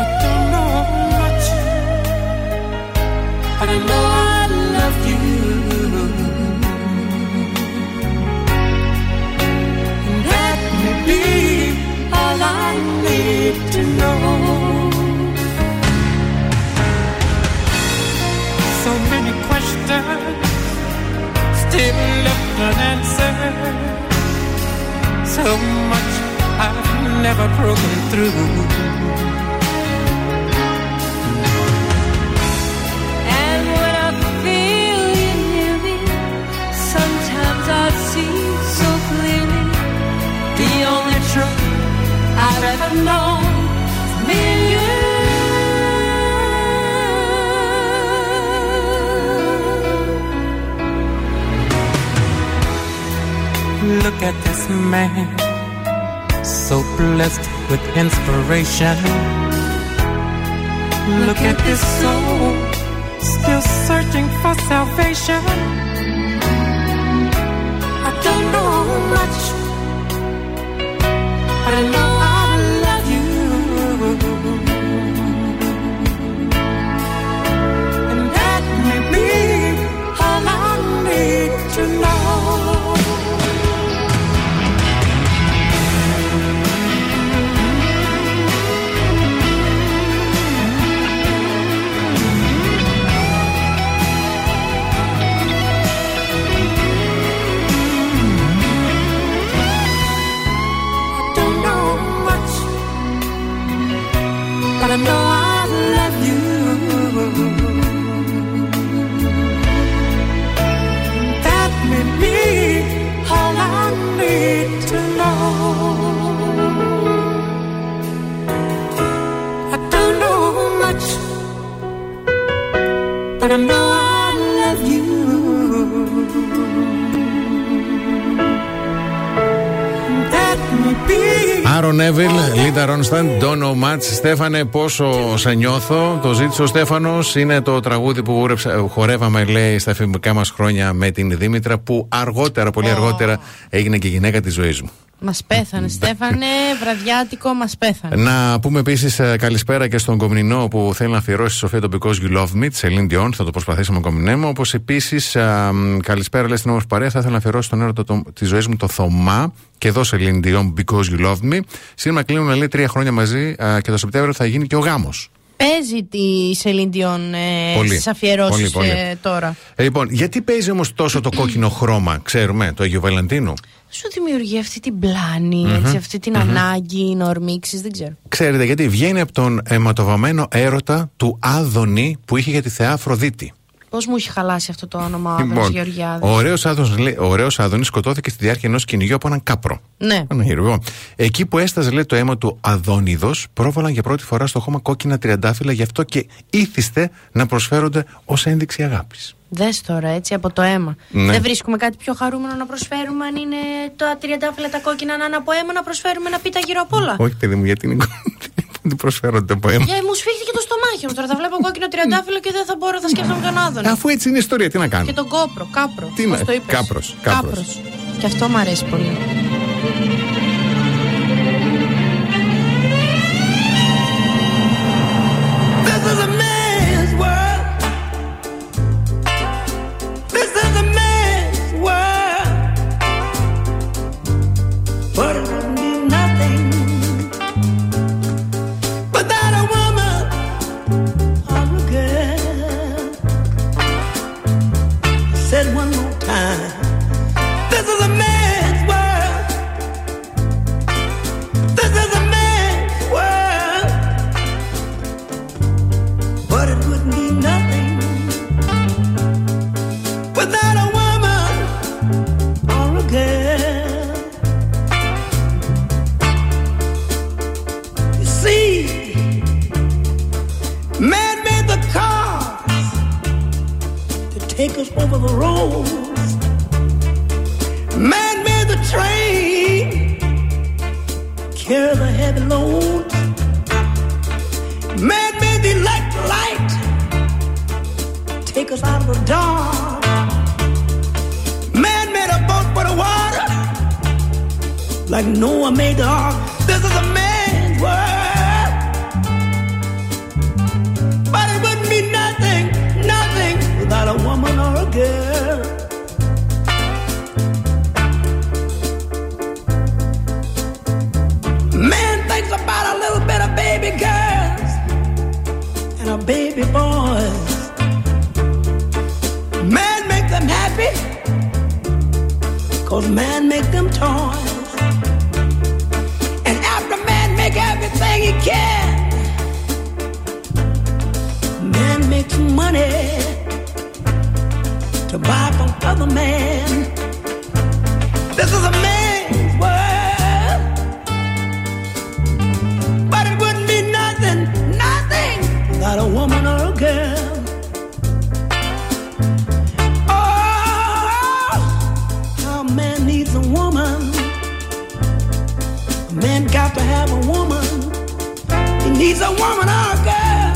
I don't know much, but I know I love you. That may be all I need to know. Questions still left unanswered. So much I've never broken through. And when I feel you near me, sometimes I see so clearly the only truth I've ever known me and you. Look at this man, so blessed with inspiration. Look at this soul, still searching for salvation. Ρόνσταν, Don't Know Much. Στέφανε, πόσο σε νιώθω. Το ζήτησε ο Στέφανος. Είναι το τραγούδι που γούρεψα- χορεύαμε, λέει, στα εφημικά μας χρόνια με την Δήμητρα, που αργότερα, πολύ αργότερα, έγινε και η γυναίκα της ζωής μου. Μας πέθανε, Στέφανε, βραδιάτικο, μας πέθανε. Να πούμε επίσης καλησπέρα και στον Κομνηνό που θέλει να αφιερώσει τη Σοφία τον Because You Love Me, τη Celine Dion. Θα το προσπαθήσουμε να κομινέμε. Όπως επίσης, καλησπέρα, λέει στην όμορφη παρέα. Θα ήθελα να αφιερώσω τον έρωτα τη ζωή μου το Θωμά και εδώ Celine Dion Because You Love Me. Σήμερα κλείνουμε, λέει, τρία χρόνια μαζί α, και το Σεπτέμβριο θα γίνει και ο γάμος. Παίζει τη Σελίν Ντιόν ε, Πολύ. στις αφιερώσεις Πολύ, πολύ. τώρα; Ε, λοιπόν, γιατί παίζει όμως τόσο το κόκκινο χρώμα, ξέρουμε, το Αγίου Βαλεντίνου. Σου δημιουργεί αυτή την πλάνη, Μμμ, έτσι, αυτή την μμμ. ανάγκη να ορμήξει, δεν ξέρω. Ξέρετε γιατί βγαίνει από τον αιματοβαμμένο έρωτα του Άδωνη που είχε για τη θεά Αφροδίτη. Πώς μου έχει χαλάσει αυτό το όνομα ο Άδωνις Γεωργιάδης; ο ωραίος Άδωνης, λέει- ο ωραίος Άδωνης σκοτώθηκε στη διάρκεια ενός κυνηγιού από έναν κάπρο. Ναι. Έναν χειρουργό. Εκεί που έσταζε λέει, το αίμα του Αδόνιδος, πρόβαλαν για πρώτη φορά στο χώμα κόκκινα τριαντάφυλλα, γι' αυτό και ήθιστε να προσφέρονται ως ένδειξη αγάπης. Δες τώρα έτσι από το αίμα. Ναι. Δεν βρίσκουμε κάτι πιο χαρούμενο να προσφέρουμε αν είναι τα τριαντάφυλλα τα κόκκινα να είναι από αίμα να προσφέρουμε ένα πίτα γύρω απ' όλα. Όχι, παιδί μου, γιατί είναι δεν προσφέρονται από αίμα. Για μου σφίχτηκε το στομάχι μου τώρα. Θα βλέπω κόκκινο τριαντάφυλλο και δεν θα μπορώ, θα σκέφτομαι τον Άδωνη. Αφού έτσι είναι η ιστορία, τι να κάνω; Και τον κόπρο, κάπρο. Τι Πώς να- το είπες; Κάπρος, κάπρος. Και αυτό μου αρέσει πολύ. Take over the roads. Man made the train carry the heavy loads. Man made the electric light take take us out of the dark. Man made a boat for the water, like Noah made the ark. Man thinks about a little bit of baby girls and a baby boys. Man them happy, cause man them toys. And after man everything he can, man makes money to buy from other man. This is a man's world. But it wouldn't be nothing, nothing without a woman or a girl. Oh, how a man needs a woman. A man got to have a woman. He needs a woman or a girl.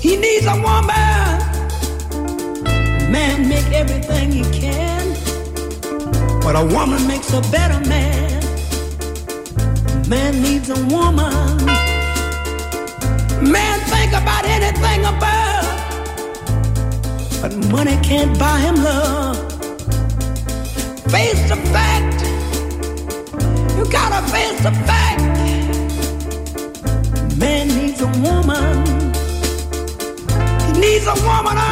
He needs a woman. Man make everything he can, but a woman makes a better man. Man needs a woman. Man think about anything above, but money can't buy him love. Face the fact. You gotta face the fact. Man needs a woman. He needs a woman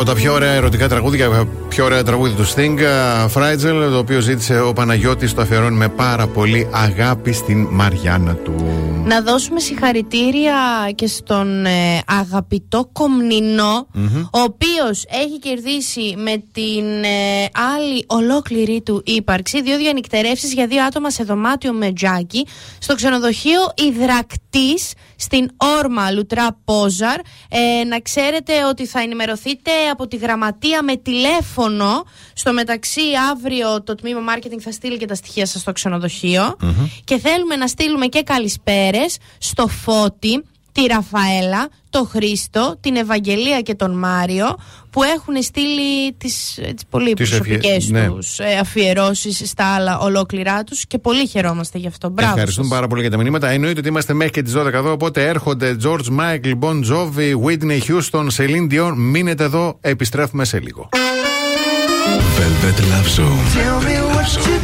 Από τα πιο ωραία ερωτικά τραγούδια, πιο ωραία τραγούδι του Sting, Φράιτζελ, το οποίο ζήτησε ο Παναγιώτης, το αφιερώνει με πάρα πολύ αγάπη στην Μαριάννα του. Να δώσουμε συγχαρητήρια και στον ε, αγαπητό Κομνηνό, ο οποίος έχει κερδίσει με την ε, άλλη ολόκληρη του ύπαρξη δύο διανυκτερεύσεις για δύο άτομα σε δωμάτιο με τζάκι στο ξενοδοχείο Ιδρακτής στην Όρμα Λουτρά Πόζαρ. Ε, να ξέρετε ότι θα ενημερωθείτε από τη γραμματεία με τηλέφωνο. Στο μεταξύ, αύριο το τμήμα marketing θα στείλει και τα στοιχεία σας στο ξενοδοχειο Και θέλουμε να στείλουμε και καλησπέρες στο Φώτη, τη Ραφαέλα, το Χρήστο, την Ευαγγελία και τον Μάριο που έχουν στείλει τις, τις πολύ Τις προσωπικές ευχε- ναι. τους ε, αφιερώσεις στα άλλα ολόκληρά τους και πολύ χαιρόμαστε γι' αυτό. Μπράβο Ευχαριστούμε πάρα πολύ για τα μηνύματα. Εννοείται ότι είμαστε μέχρι και τις 12 εδώ. Οπότε έρχονται George Michael, Bon Jovi, Whitney Houston, Celine Dion. Μείνετε εδώ, επιστρέφουμε σε λίγο. Velvet Love Zone.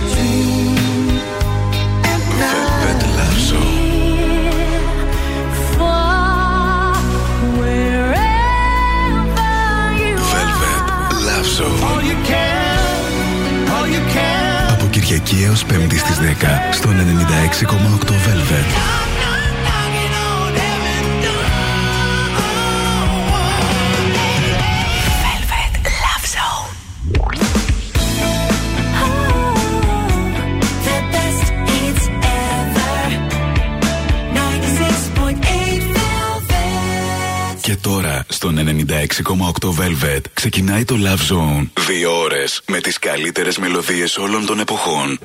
Από Κυριακή έως Πέμπτη στις 10 στον 96,8 Velvet. Velvet Και τώρα στον 96,8 Velvet ξεκινάει το Love Zone. Δύο ώρες με τις καλύτερες μελωδίες όλων των εποχών.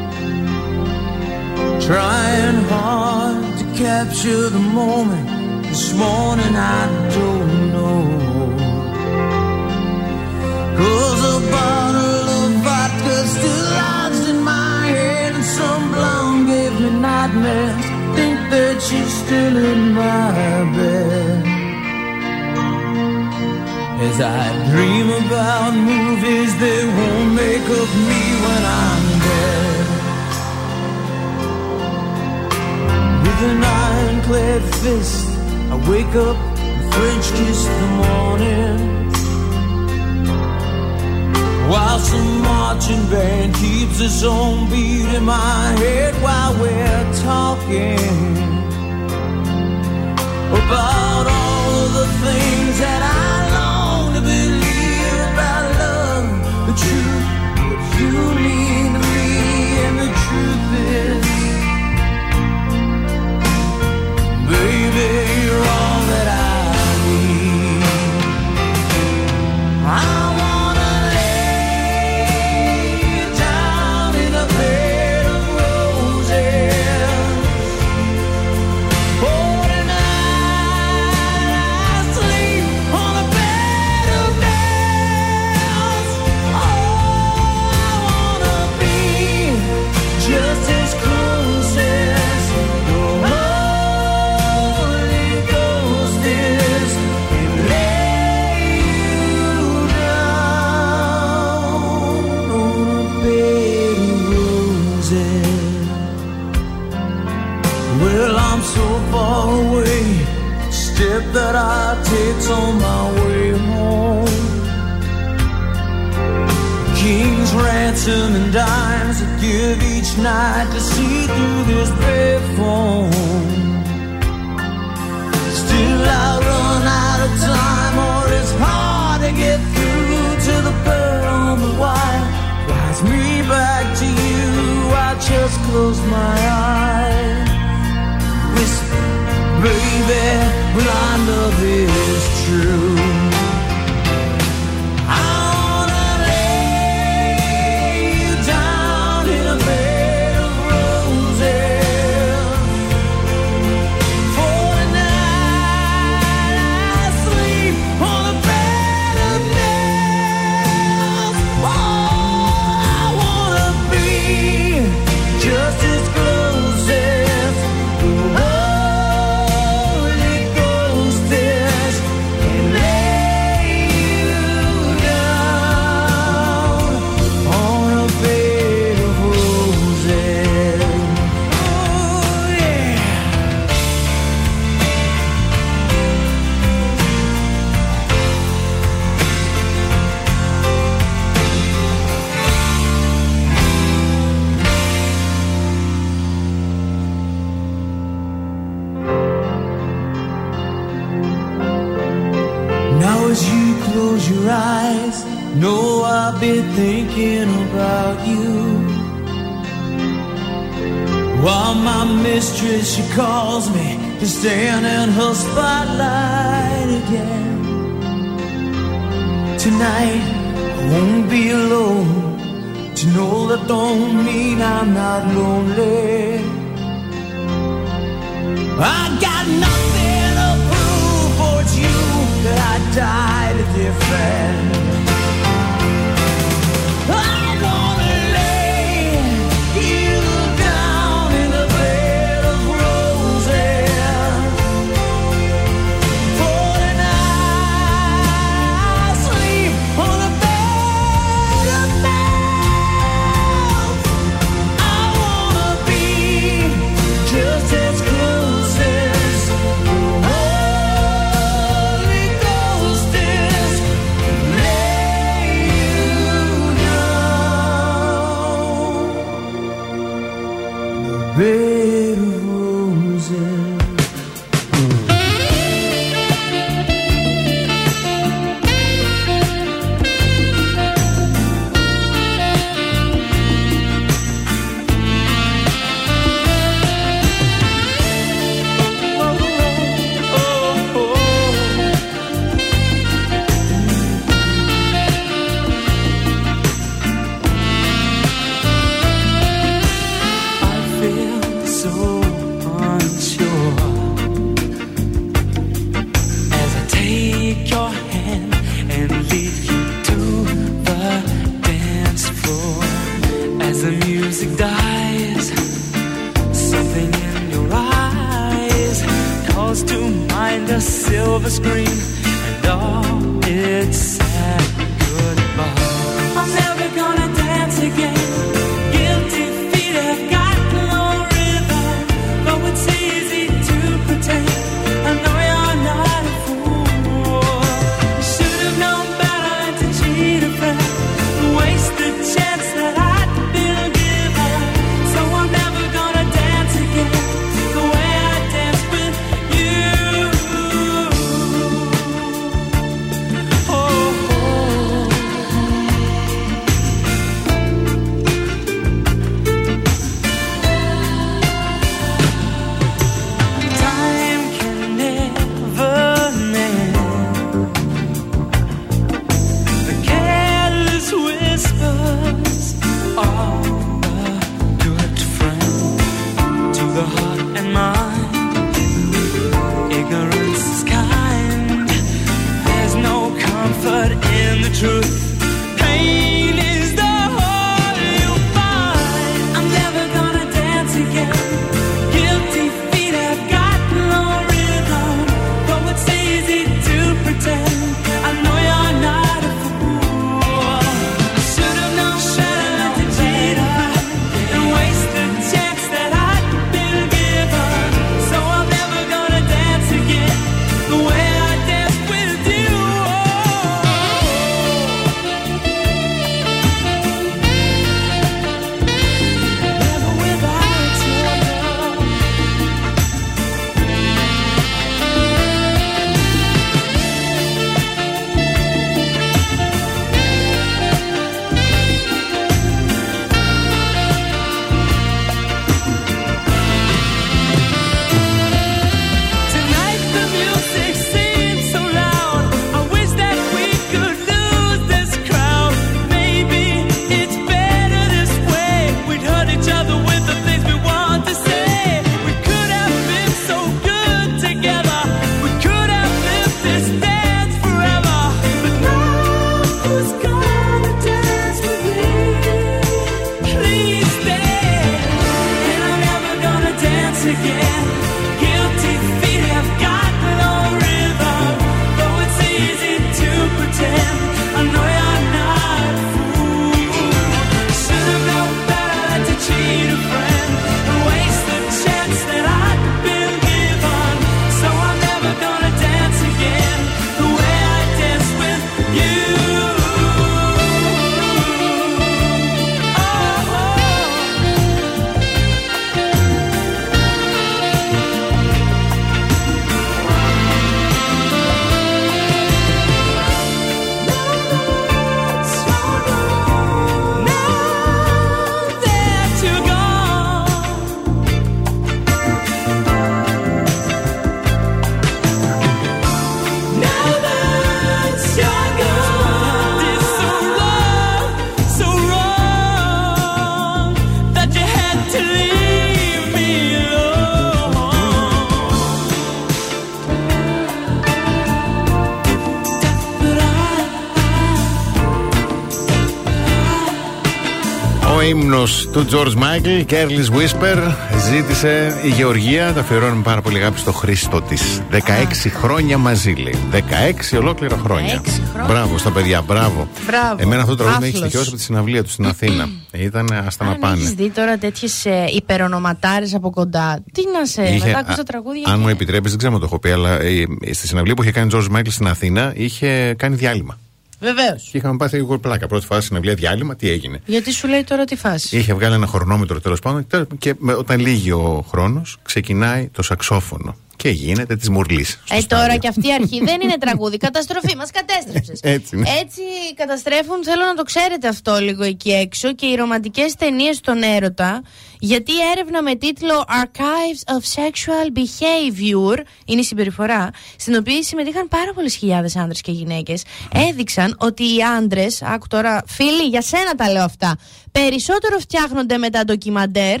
Ύμνο του George Michael, Careless Whisper, ζήτησε η Γεωργία. Τα αφιερώνουμε πάρα πολύ αγάπη στο Χρήστο της. 16 χρόνια μαζί λέει. 16 ολόκληρα χρόνια. 16 χρόνια. Μπράβο στα παιδιά, μπράβο. Μπράβο. Εμένα αυτό το τραγούδι με έχει Άφλος. στοιχειώσει από τη συναυλία του στην Αθήνα. Ήταν άστα να Αν πάνε. έχεις δει τώρα τέτοιες υπερονοματάρες από κοντά, τι να σε. Είχε- μετά ακούς α- τα τραγούδια. αν και- μου επιτρέπεις, δεν ξέρω αν το έχω πει, αλλά ε, στη συναυλία που είχε κάνει ο George Michael στην Αθήνα είχε κάνει διάλειμμα. Βεβαίως. Και είχαμε πάθει λίγο πλάκα. Πρώτη φορά στην συναυλία διάλειμμα, τι έγινε; Γιατί σου λέει τώρα τη φάση. Είχε βγάλει ένα χρονόμετρο τέλος πάντων και- και με- όταν λύγει ο χρόνος, ξεκινάει το σαξόφωνο. Και γίνεται της μουρλής. Ε, τώρα και αυτή η αρχή δεν είναι τραγούδι. Καταστροφή, μας κατέστρεψες. Έτσι είναι. Έτσι καταστρέφουν, θέλω να το ξέρετε αυτό λίγο εκεί έξω και οι ρομαντικές ταινίες στον έρωτα. Γιατί η έρευνα με τίτλο Archives of Sexual Behavior είναι η συμπεριφορά, στην οποία συμμετείχαν πάρα πολλές χιλιάδες άντρε και γυναίκες, έδειξαν ότι οι άντρε, άκου τώρα, φίλοι, για σένα τα λέω αυτά, περισσότερο φτιάχνονται με τα ντοκιμαντέρ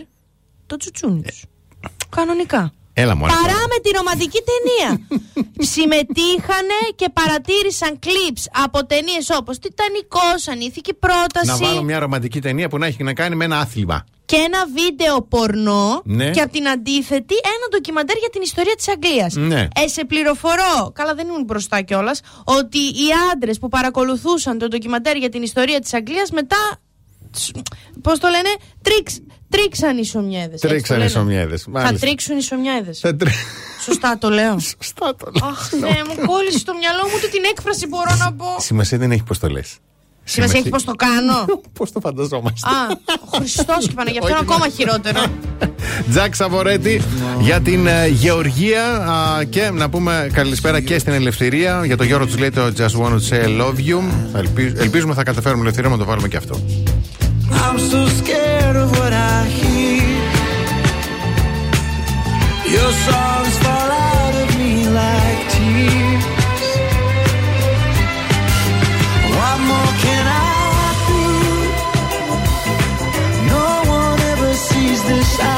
το τσουτσούνι τους. Κανονικά. Έλα μου, Παρά με τη ρομαντική ταινία. Συμμετείχανε και παρατήρησαν κλιπς από ταινίες όπως Τιτανικός, Ανήθικη Πρόταση Να βάλω μια ρομαντική ταινία που να έχει να κάνει με ένα άθλημα. και ένα βίντεο πορνό Ναι. και από την αντίθετη ένα ντοκιμαντέρ για την ιστορία της Αγγλίας. Ναι. Ε, σε πληροφορώ, καλά δεν ήμουν μπροστά κιόλας, ότι οι άντρες που παρακολουθούσαν το ντοκιμαντέρ για την ιστορία της Αγγλίας μετά, πώς το λένε, τρίξ, τρίξαν οι σομιέδες. έτσι Τρίξαν το οι λένε. σομιέδες, Θα μάλιστα. τρίξουν οι σομιέδες. Θα τρι- Σωστά το λέω. Σωστά το λέω. Αχ, Θεέ μου, κόλλησε στο μυαλό μου ούτε την έκφραση μπορώ να πω. Σημασία δεν έχει πώς το λες. Σημασία έχει πώς το κάνω; Πώς το φανταζόμαστε. Α, ο Χριστός και Παναγία, αυτό είναι ακόμα χειρότερο. Τζακ Σαβορέτη για την ε, Γεωργία α, και να πούμε καλησπέρα και στην Ελευθερία. Για το Γιώργο τους λέει το Just Want to say I love you. Θα ελπι- ελπίζουμε θα καταφέρουμε ελευθερία να το βάλουμε και αυτό. I'm so scared of what I hear. Your songs fall out of me like tears. What more can this out.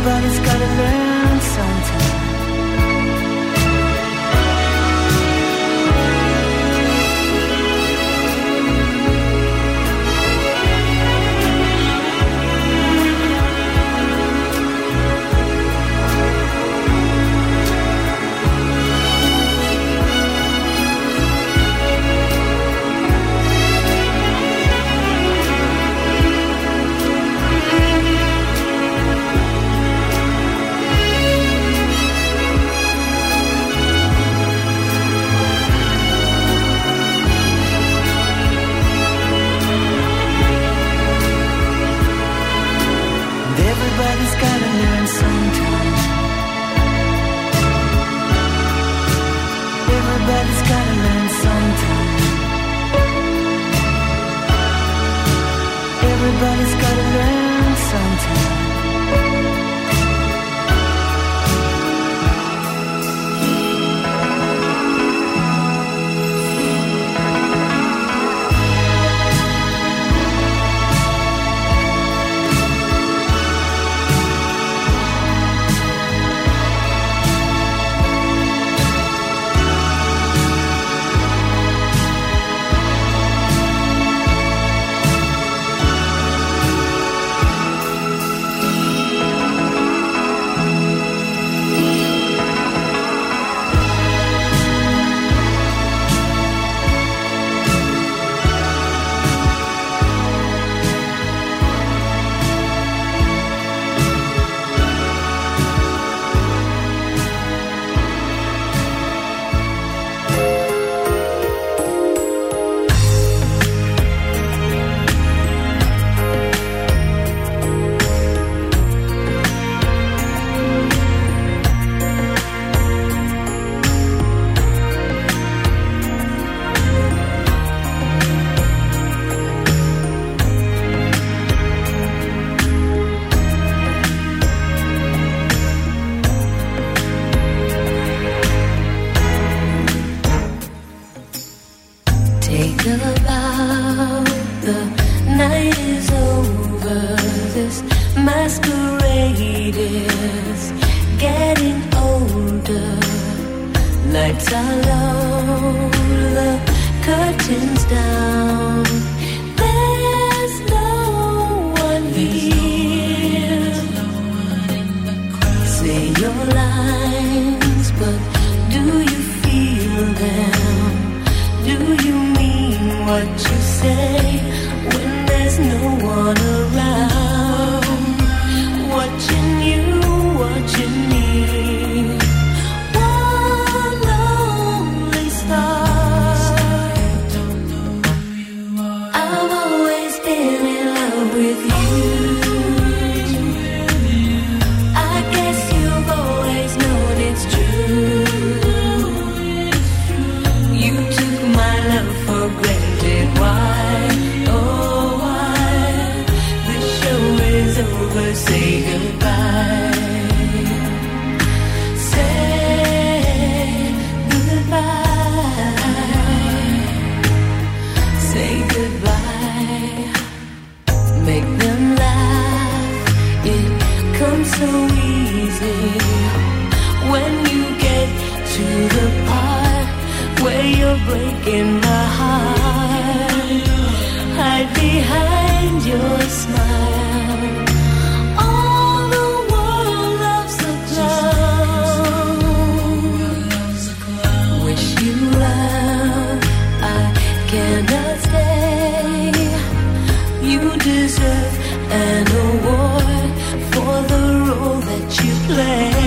everybody's gotta learn. Deserve an award for the role that you play.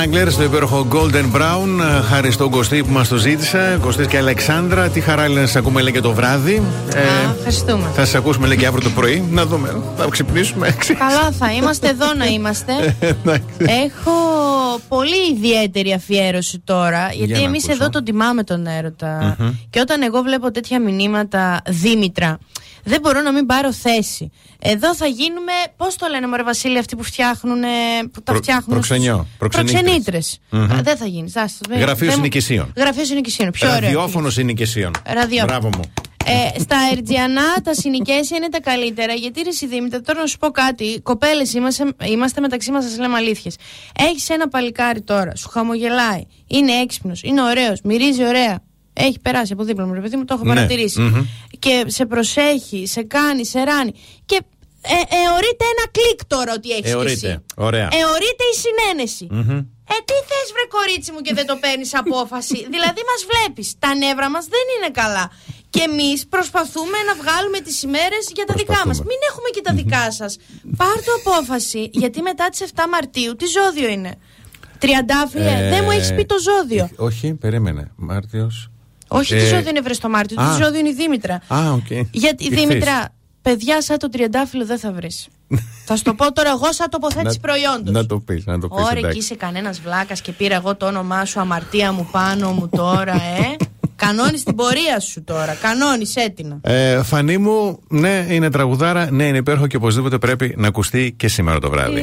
Stranglers στο υπέροχο Golden Brown. ε, Χάρη στον Κωστή που μας το ζήτησε. Κωστής και Αλεξάνδρα. Τι χαρά είναι να σας ακούμε λέει και το βράδυ. Ε, Α, ευχαριστούμε. θα σας ακούσουμε λέει και αύριο το πρωί. Να δούμε. Θα ξυπνήσουμε έξι. Καλά θα είμαστε εδώ να είμαστε. Έχω πολύ ιδιαίτερη αφιέρωση τώρα, γιατί να εμείς ακούσω. εδώ τον τιμάμε τον έρωτα. Μμμ. Και όταν εγώ βλέπω τέτοια μηνύματα Δήμητρα, δεν μπορώ να μην πάρω θέση. Εδώ θα γίνουμε, πώς το λένε μωρέ Βασίλη, αυτοί που φτιάχνουν, που τα Προ- φτιάχνουν. προξενιό, προξενήτρες. Προξενήτρες. Μμμ. Α, Δεν θα γίνεις. Γραφείος συνοικισίων. Γραφείος συνοικισίων. Πιο ωραίο. Ραδιόφωνος συνοικισίων. Ραδιόφωνο. Μπράβο μου. Ε, στα Ερτζιανά τα συνοικέσια είναι τα καλύτερα. Γιατί ρε Σιδήμητα, τώρα να σου πω κάτι. Κοπέλες είμαστε, είμαστε μεταξύ μας, σας λέμε αλήθειες. Έχεις ένα παλικάρι τώρα, σου χαμογελάει, είναι έξυπνος, είναι ωραίος, μυρίζει ωραία. Έχει περάσει από δίπλα μου, ρε παιδί μου, το έχω Ναι. παρατηρήσει. Μμμ. Και σε προσέχει, σε κάνει, σε ράνει. Και ε, εωρείται ένα κλικ τώρα ότι έχεις Εωρείται. Ωραία. Εωρείται η συνένεση. Μμμ. Ε, τι θες βρε κορίτσι μου και δεν το παίρνεις απόφαση. δηλαδή μας βλέπεις, τα νεύρα μας δεν είναι καλά. Και εμείς προσπαθούμε να βγάλουμε τις ημέρες για τα δικά μας. Μην έχουμε και τα δικά σας. Πάρ' το απόφαση, γιατί μετά τις 7 Μαρτίου, τι ζώδιο είναι; Τριαντάφυλλε, Ε, δεν μου έχεις πει το ζώδιο. Όχι, περίμενε. Μάρτιος. Όχι τι ζώδιο είναι βρε στο Μάρτιο, τι α. ζώδιο είναι η Δήμητρα. Α, οκ. Γιατί Ιχθύς. Δήμητρα, παιδιά σαν το τριαντάφυλλο δεν θα βρεις. θα σου το πω τώρα εγώ σαν τοποθέτηση Να- προϊόντος. Να το πεις, να το πεις. Ωραία, εκεί είσαι κανένας βλάκας και πήρα εγώ το όνομά σου, αμαρτία μου πάνω μου τώρα, ε. Κανόνισε την πορεία σου τώρα. Κανώνει έτοινα. Ε, Φανή μου, ναι, είναι τραγουδάρα, ναι, είναι υπέροχο και οπωσδήποτε πρέπει να ακουστεί και σήμερα το βράδυ.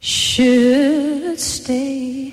should stay,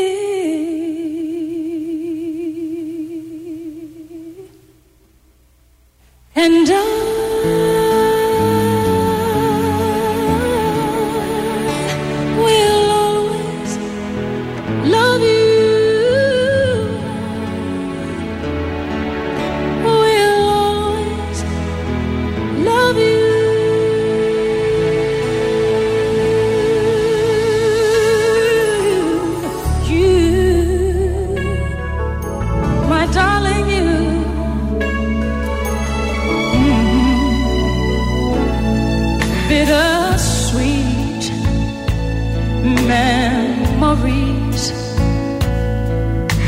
And I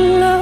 love.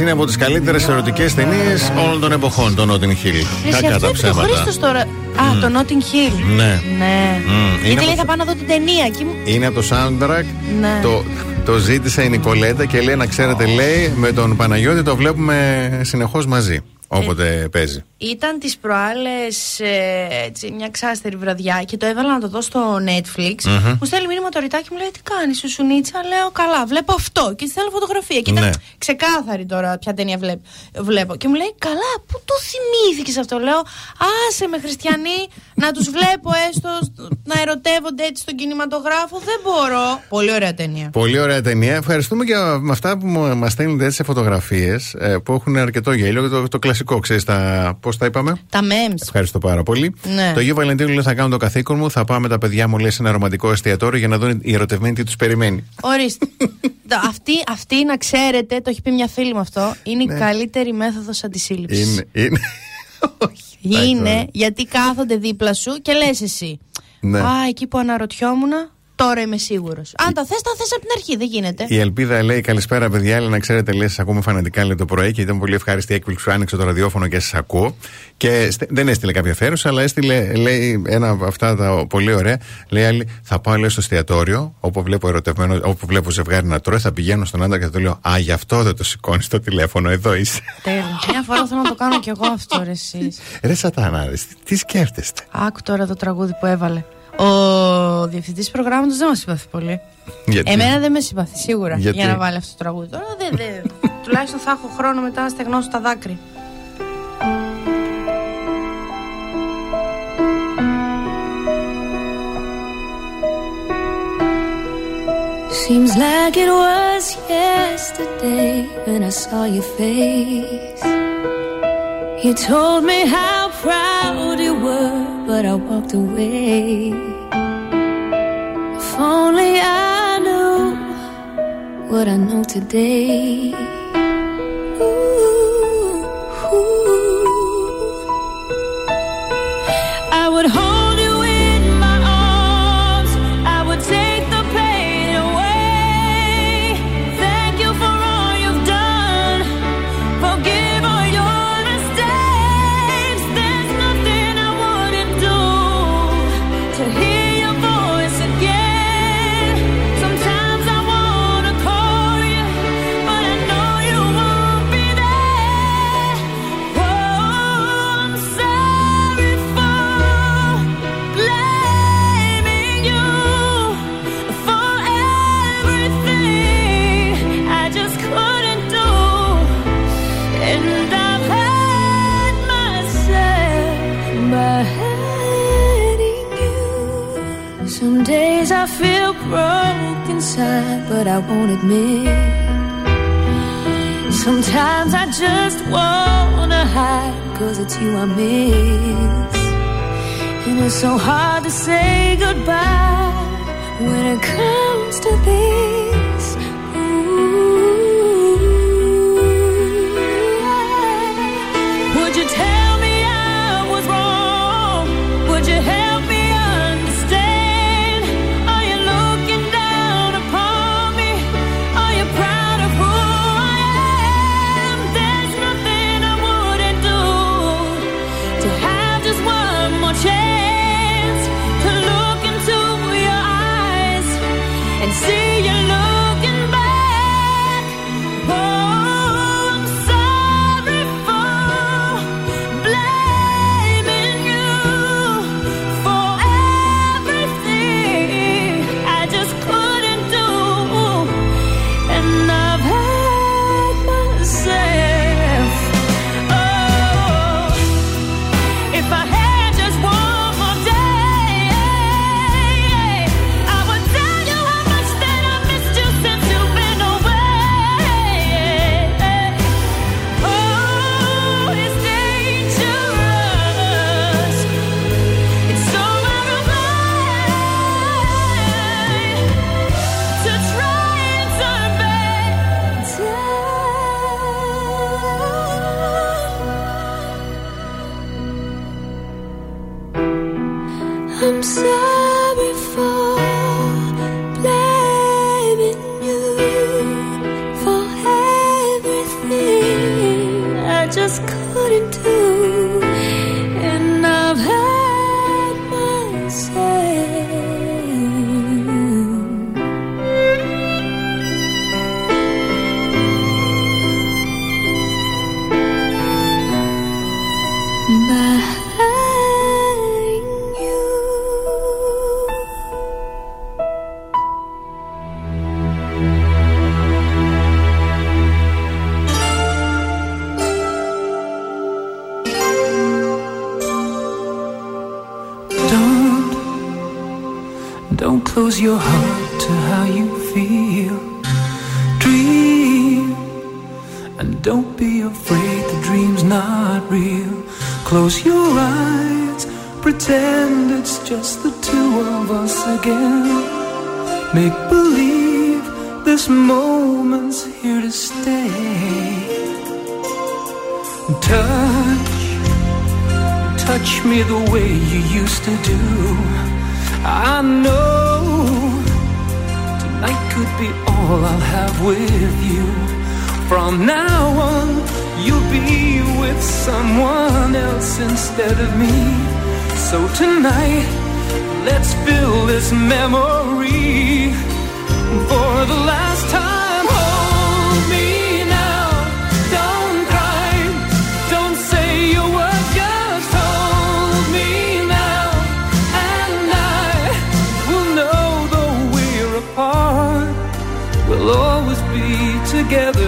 Εντάξει, είναι από τις καλύτερες ερωτικές ταινίες όλων των εποχών, το Notting Hill. Εσύ Κακά αυτό τα είναι το ψέματα. Χρήστος τώρα. Α, το Notting Hill. Ναι. Ναι. Μμ, είναι Γιατί λέει από- θα πάω να δω την ταινία. Και... μου- Είναι από το soundtrack. Ναι. Το, το ζήτησε η Νικολέτα και λέει να ξέρετε, λέει, με τον Παναγιώτη το βλέπουμε συνεχώς μαζί. Όποτε παίζει. Ήταν τις προάλλες ε, έτσι, μια ξάστερη βραδιά και το έβαλα να το δω στο Netflix. Μμμ. Μου στέλνει μήνυμα το ρητάκι μου λέει τι κάνεις σου Σουνίτσα. Λέω καλά βλέπω αυτό και τη θέλω φωτογραφία. Και ήταν Ναι. Ξεκάθαρη τώρα ποια ταινία βλέπ- βλέπω. Και μου λέει καλά πού το θυμήθηκες αυτό. Λέω άσε με χριστιανοί να τους βλέπω έστω να ερωτεύονται έτσι στον κινηματογράφο. Δεν μπορώ. Πολύ ωραία ταινία. Πολύ ωραία ταινία. Ευχαριστούμε και με αυτά που μας στέλνετε έτσι σε φωτογραφίες που έχουν αρκετό γέλιο. Το, το κλασικό, ξέρεις, τα. Πώς τα είπαμε; Τα memes. Ευχαριστώ πάρα πολύ. Ναι. Το Αγίου Βαλεντίνου λέει θα κάνω το καθήκον μου. Θα πάμε τα παιδιά μου λέει σε ένα ρομαντικό εστιατόριο για να δουν οι ερωτευμένοι τι τους περιμένει. Ορίστε. Το- αυτή, αυτή να ξέρετε, το έχει πει μια φίλη μου αυτό, είναι η καλύτερη μέθοδος αντισύλληψης. Είναι. είναι. Είναι γιατί κάθονται δίπλα σου και λες εσύ. Ναι. Α, εκεί που αναρωτιόμουν, τώρα είμαι σίγουρος. Αν τα θες, τα θες από την αρχή, δεν γίνεται. Η Ελπίδα λέει: Καλησπέρα, παιδιά. Λέει να ξέρετε, λέει, σα ακούμε φανατικά λέει, το πρωί και ήταν πολύ ευχάριστη η έκπληξη που άνοιξε το ραδιόφωνο και σας ακούω. Και στε- δεν έστειλε κάποια αφιέρωση, αλλά έστειλε, λέει, ένα από αυτά τα πολύ ωραία. Λέει άλλη: Θα πάω, λέει, στο εστιατόριο, όπου βλέπω ερωτευμένο, όπου βλέπω ζευγάρι να τρώει, θα πηγαίνω στον άντρα και θα του λέω: Α, γι' αυτό δεν το σηκώνεις το τηλέφωνο, εδώ είσαι. Τέλεια. Μια φορά θέλω να το κάνω κι εγώ αυτό, ρε εσείς. Ρε Σατανάδες, τι, τι σκέφτεστε; Άκου τώρα το τραγούδι που έβαλε. Ο διευθυντής προγράμματος δεν μας συμπαθεί πολύ. Γιατί; Εμένα δεν με συμπαθεί σίγουρα Γιατί; για να βάλει αυτό το τραγούδι. Τώρα δεν. δεν- τουλάχιστον θα έχω χρόνο μετά να στεγνώσω τα δάκρυα. Seems like it was yesterday when I saw your face. You told me how proud you were, but I walked away. If only I knew what I know today. Broke inside, but I won't admit. Sometimes I just wanna hide, cause it's you I miss. And it's so hard to say goodbye when it comes to this. Close your eyes, pretend it's just the two of us again. Make believe this moment's here to stay. Touch touch me the way you used to do. I know tonight could be all I'll have with you. From now on, you'll be with someone else instead of me. So tonight, let's fill this memory. For the last time. Hold me now, don't cry, don't say a word, just hold me now, and I will know though we're apart, we'll always be together,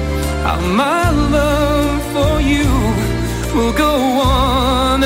How my love for you will go on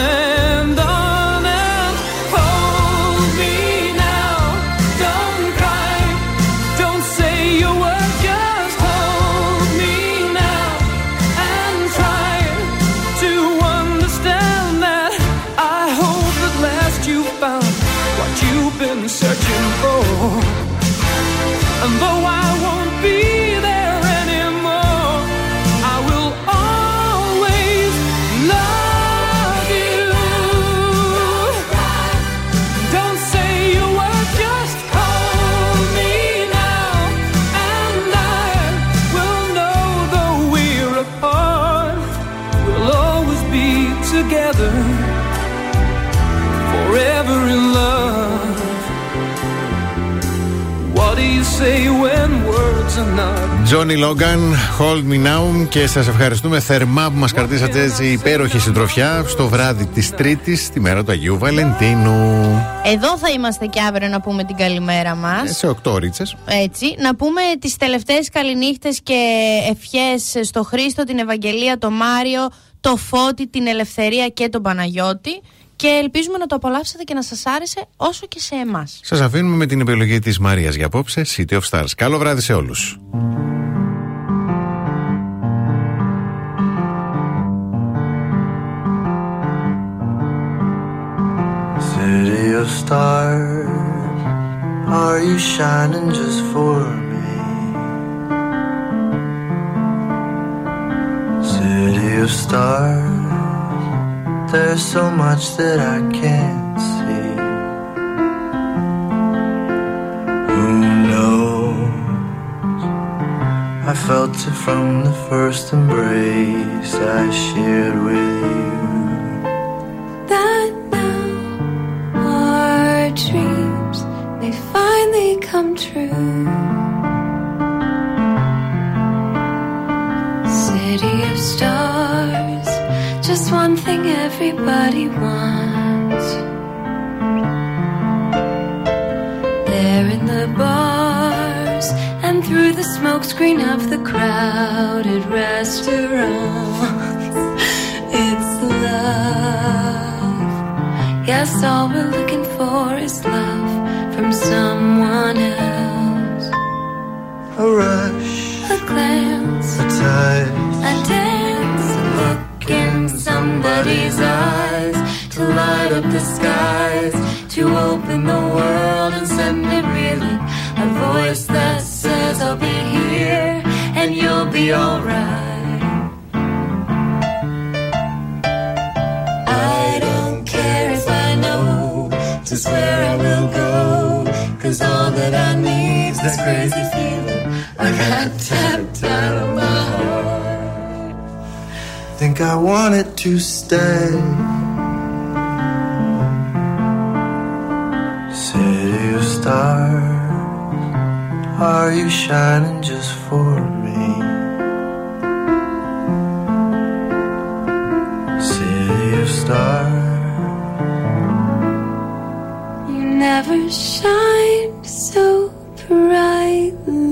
words are not. Johnny Logan, Hold Me Now και σας ευχαριστούμε θερμά που μας κρατήσατε έτσι υπέροχη συντροφιά στο βράδυ της Τρίτης, τη μέρα του Αγίου Βαλεντίνου. Εδώ θα είμαστε και αύριο να πούμε την καλημέρα μας. Ε, Σε οκτώ ρίτσε. Έτσι, να πούμε τις τελευταίες καληνύχτες και ευχές στο Χρήστο, την Ευαγγελία, τον Μάριο, το Φώτη, την Ελευθερία και τον Παναγιώτη. Και ελπίζουμε να το απολαύσετε και να σας άρεσε όσο και σε εμάς. Σας αφήνουμε με την επιλογή της Μαρίας για απόψε, City of Stars. Καλό βράδυ σε όλους. City of stars, are you shining just for me? City of stars, there's so much that I can't see. Who knows? I felt it from the first embrace I shared with you. that now our dreams may finally come true. City of stars, just one thing everybody wants. There in the bars and through the smokescreen of the crowded restaurants. It's love. Yes, all we're looking for is love from someone else. A rush, A glance, a touch, a dance, a look in somebody's eyes to light up the skies, to open the world and send it reeling. A voice that says, I'll be here and you'll be alright. I don't care if I know just where I will go. Cause all that I need's that crazy feeling I got tapped out of my think I wanted to stay. City of stars, are you shining just for me? City of stars, you never shine so brightly.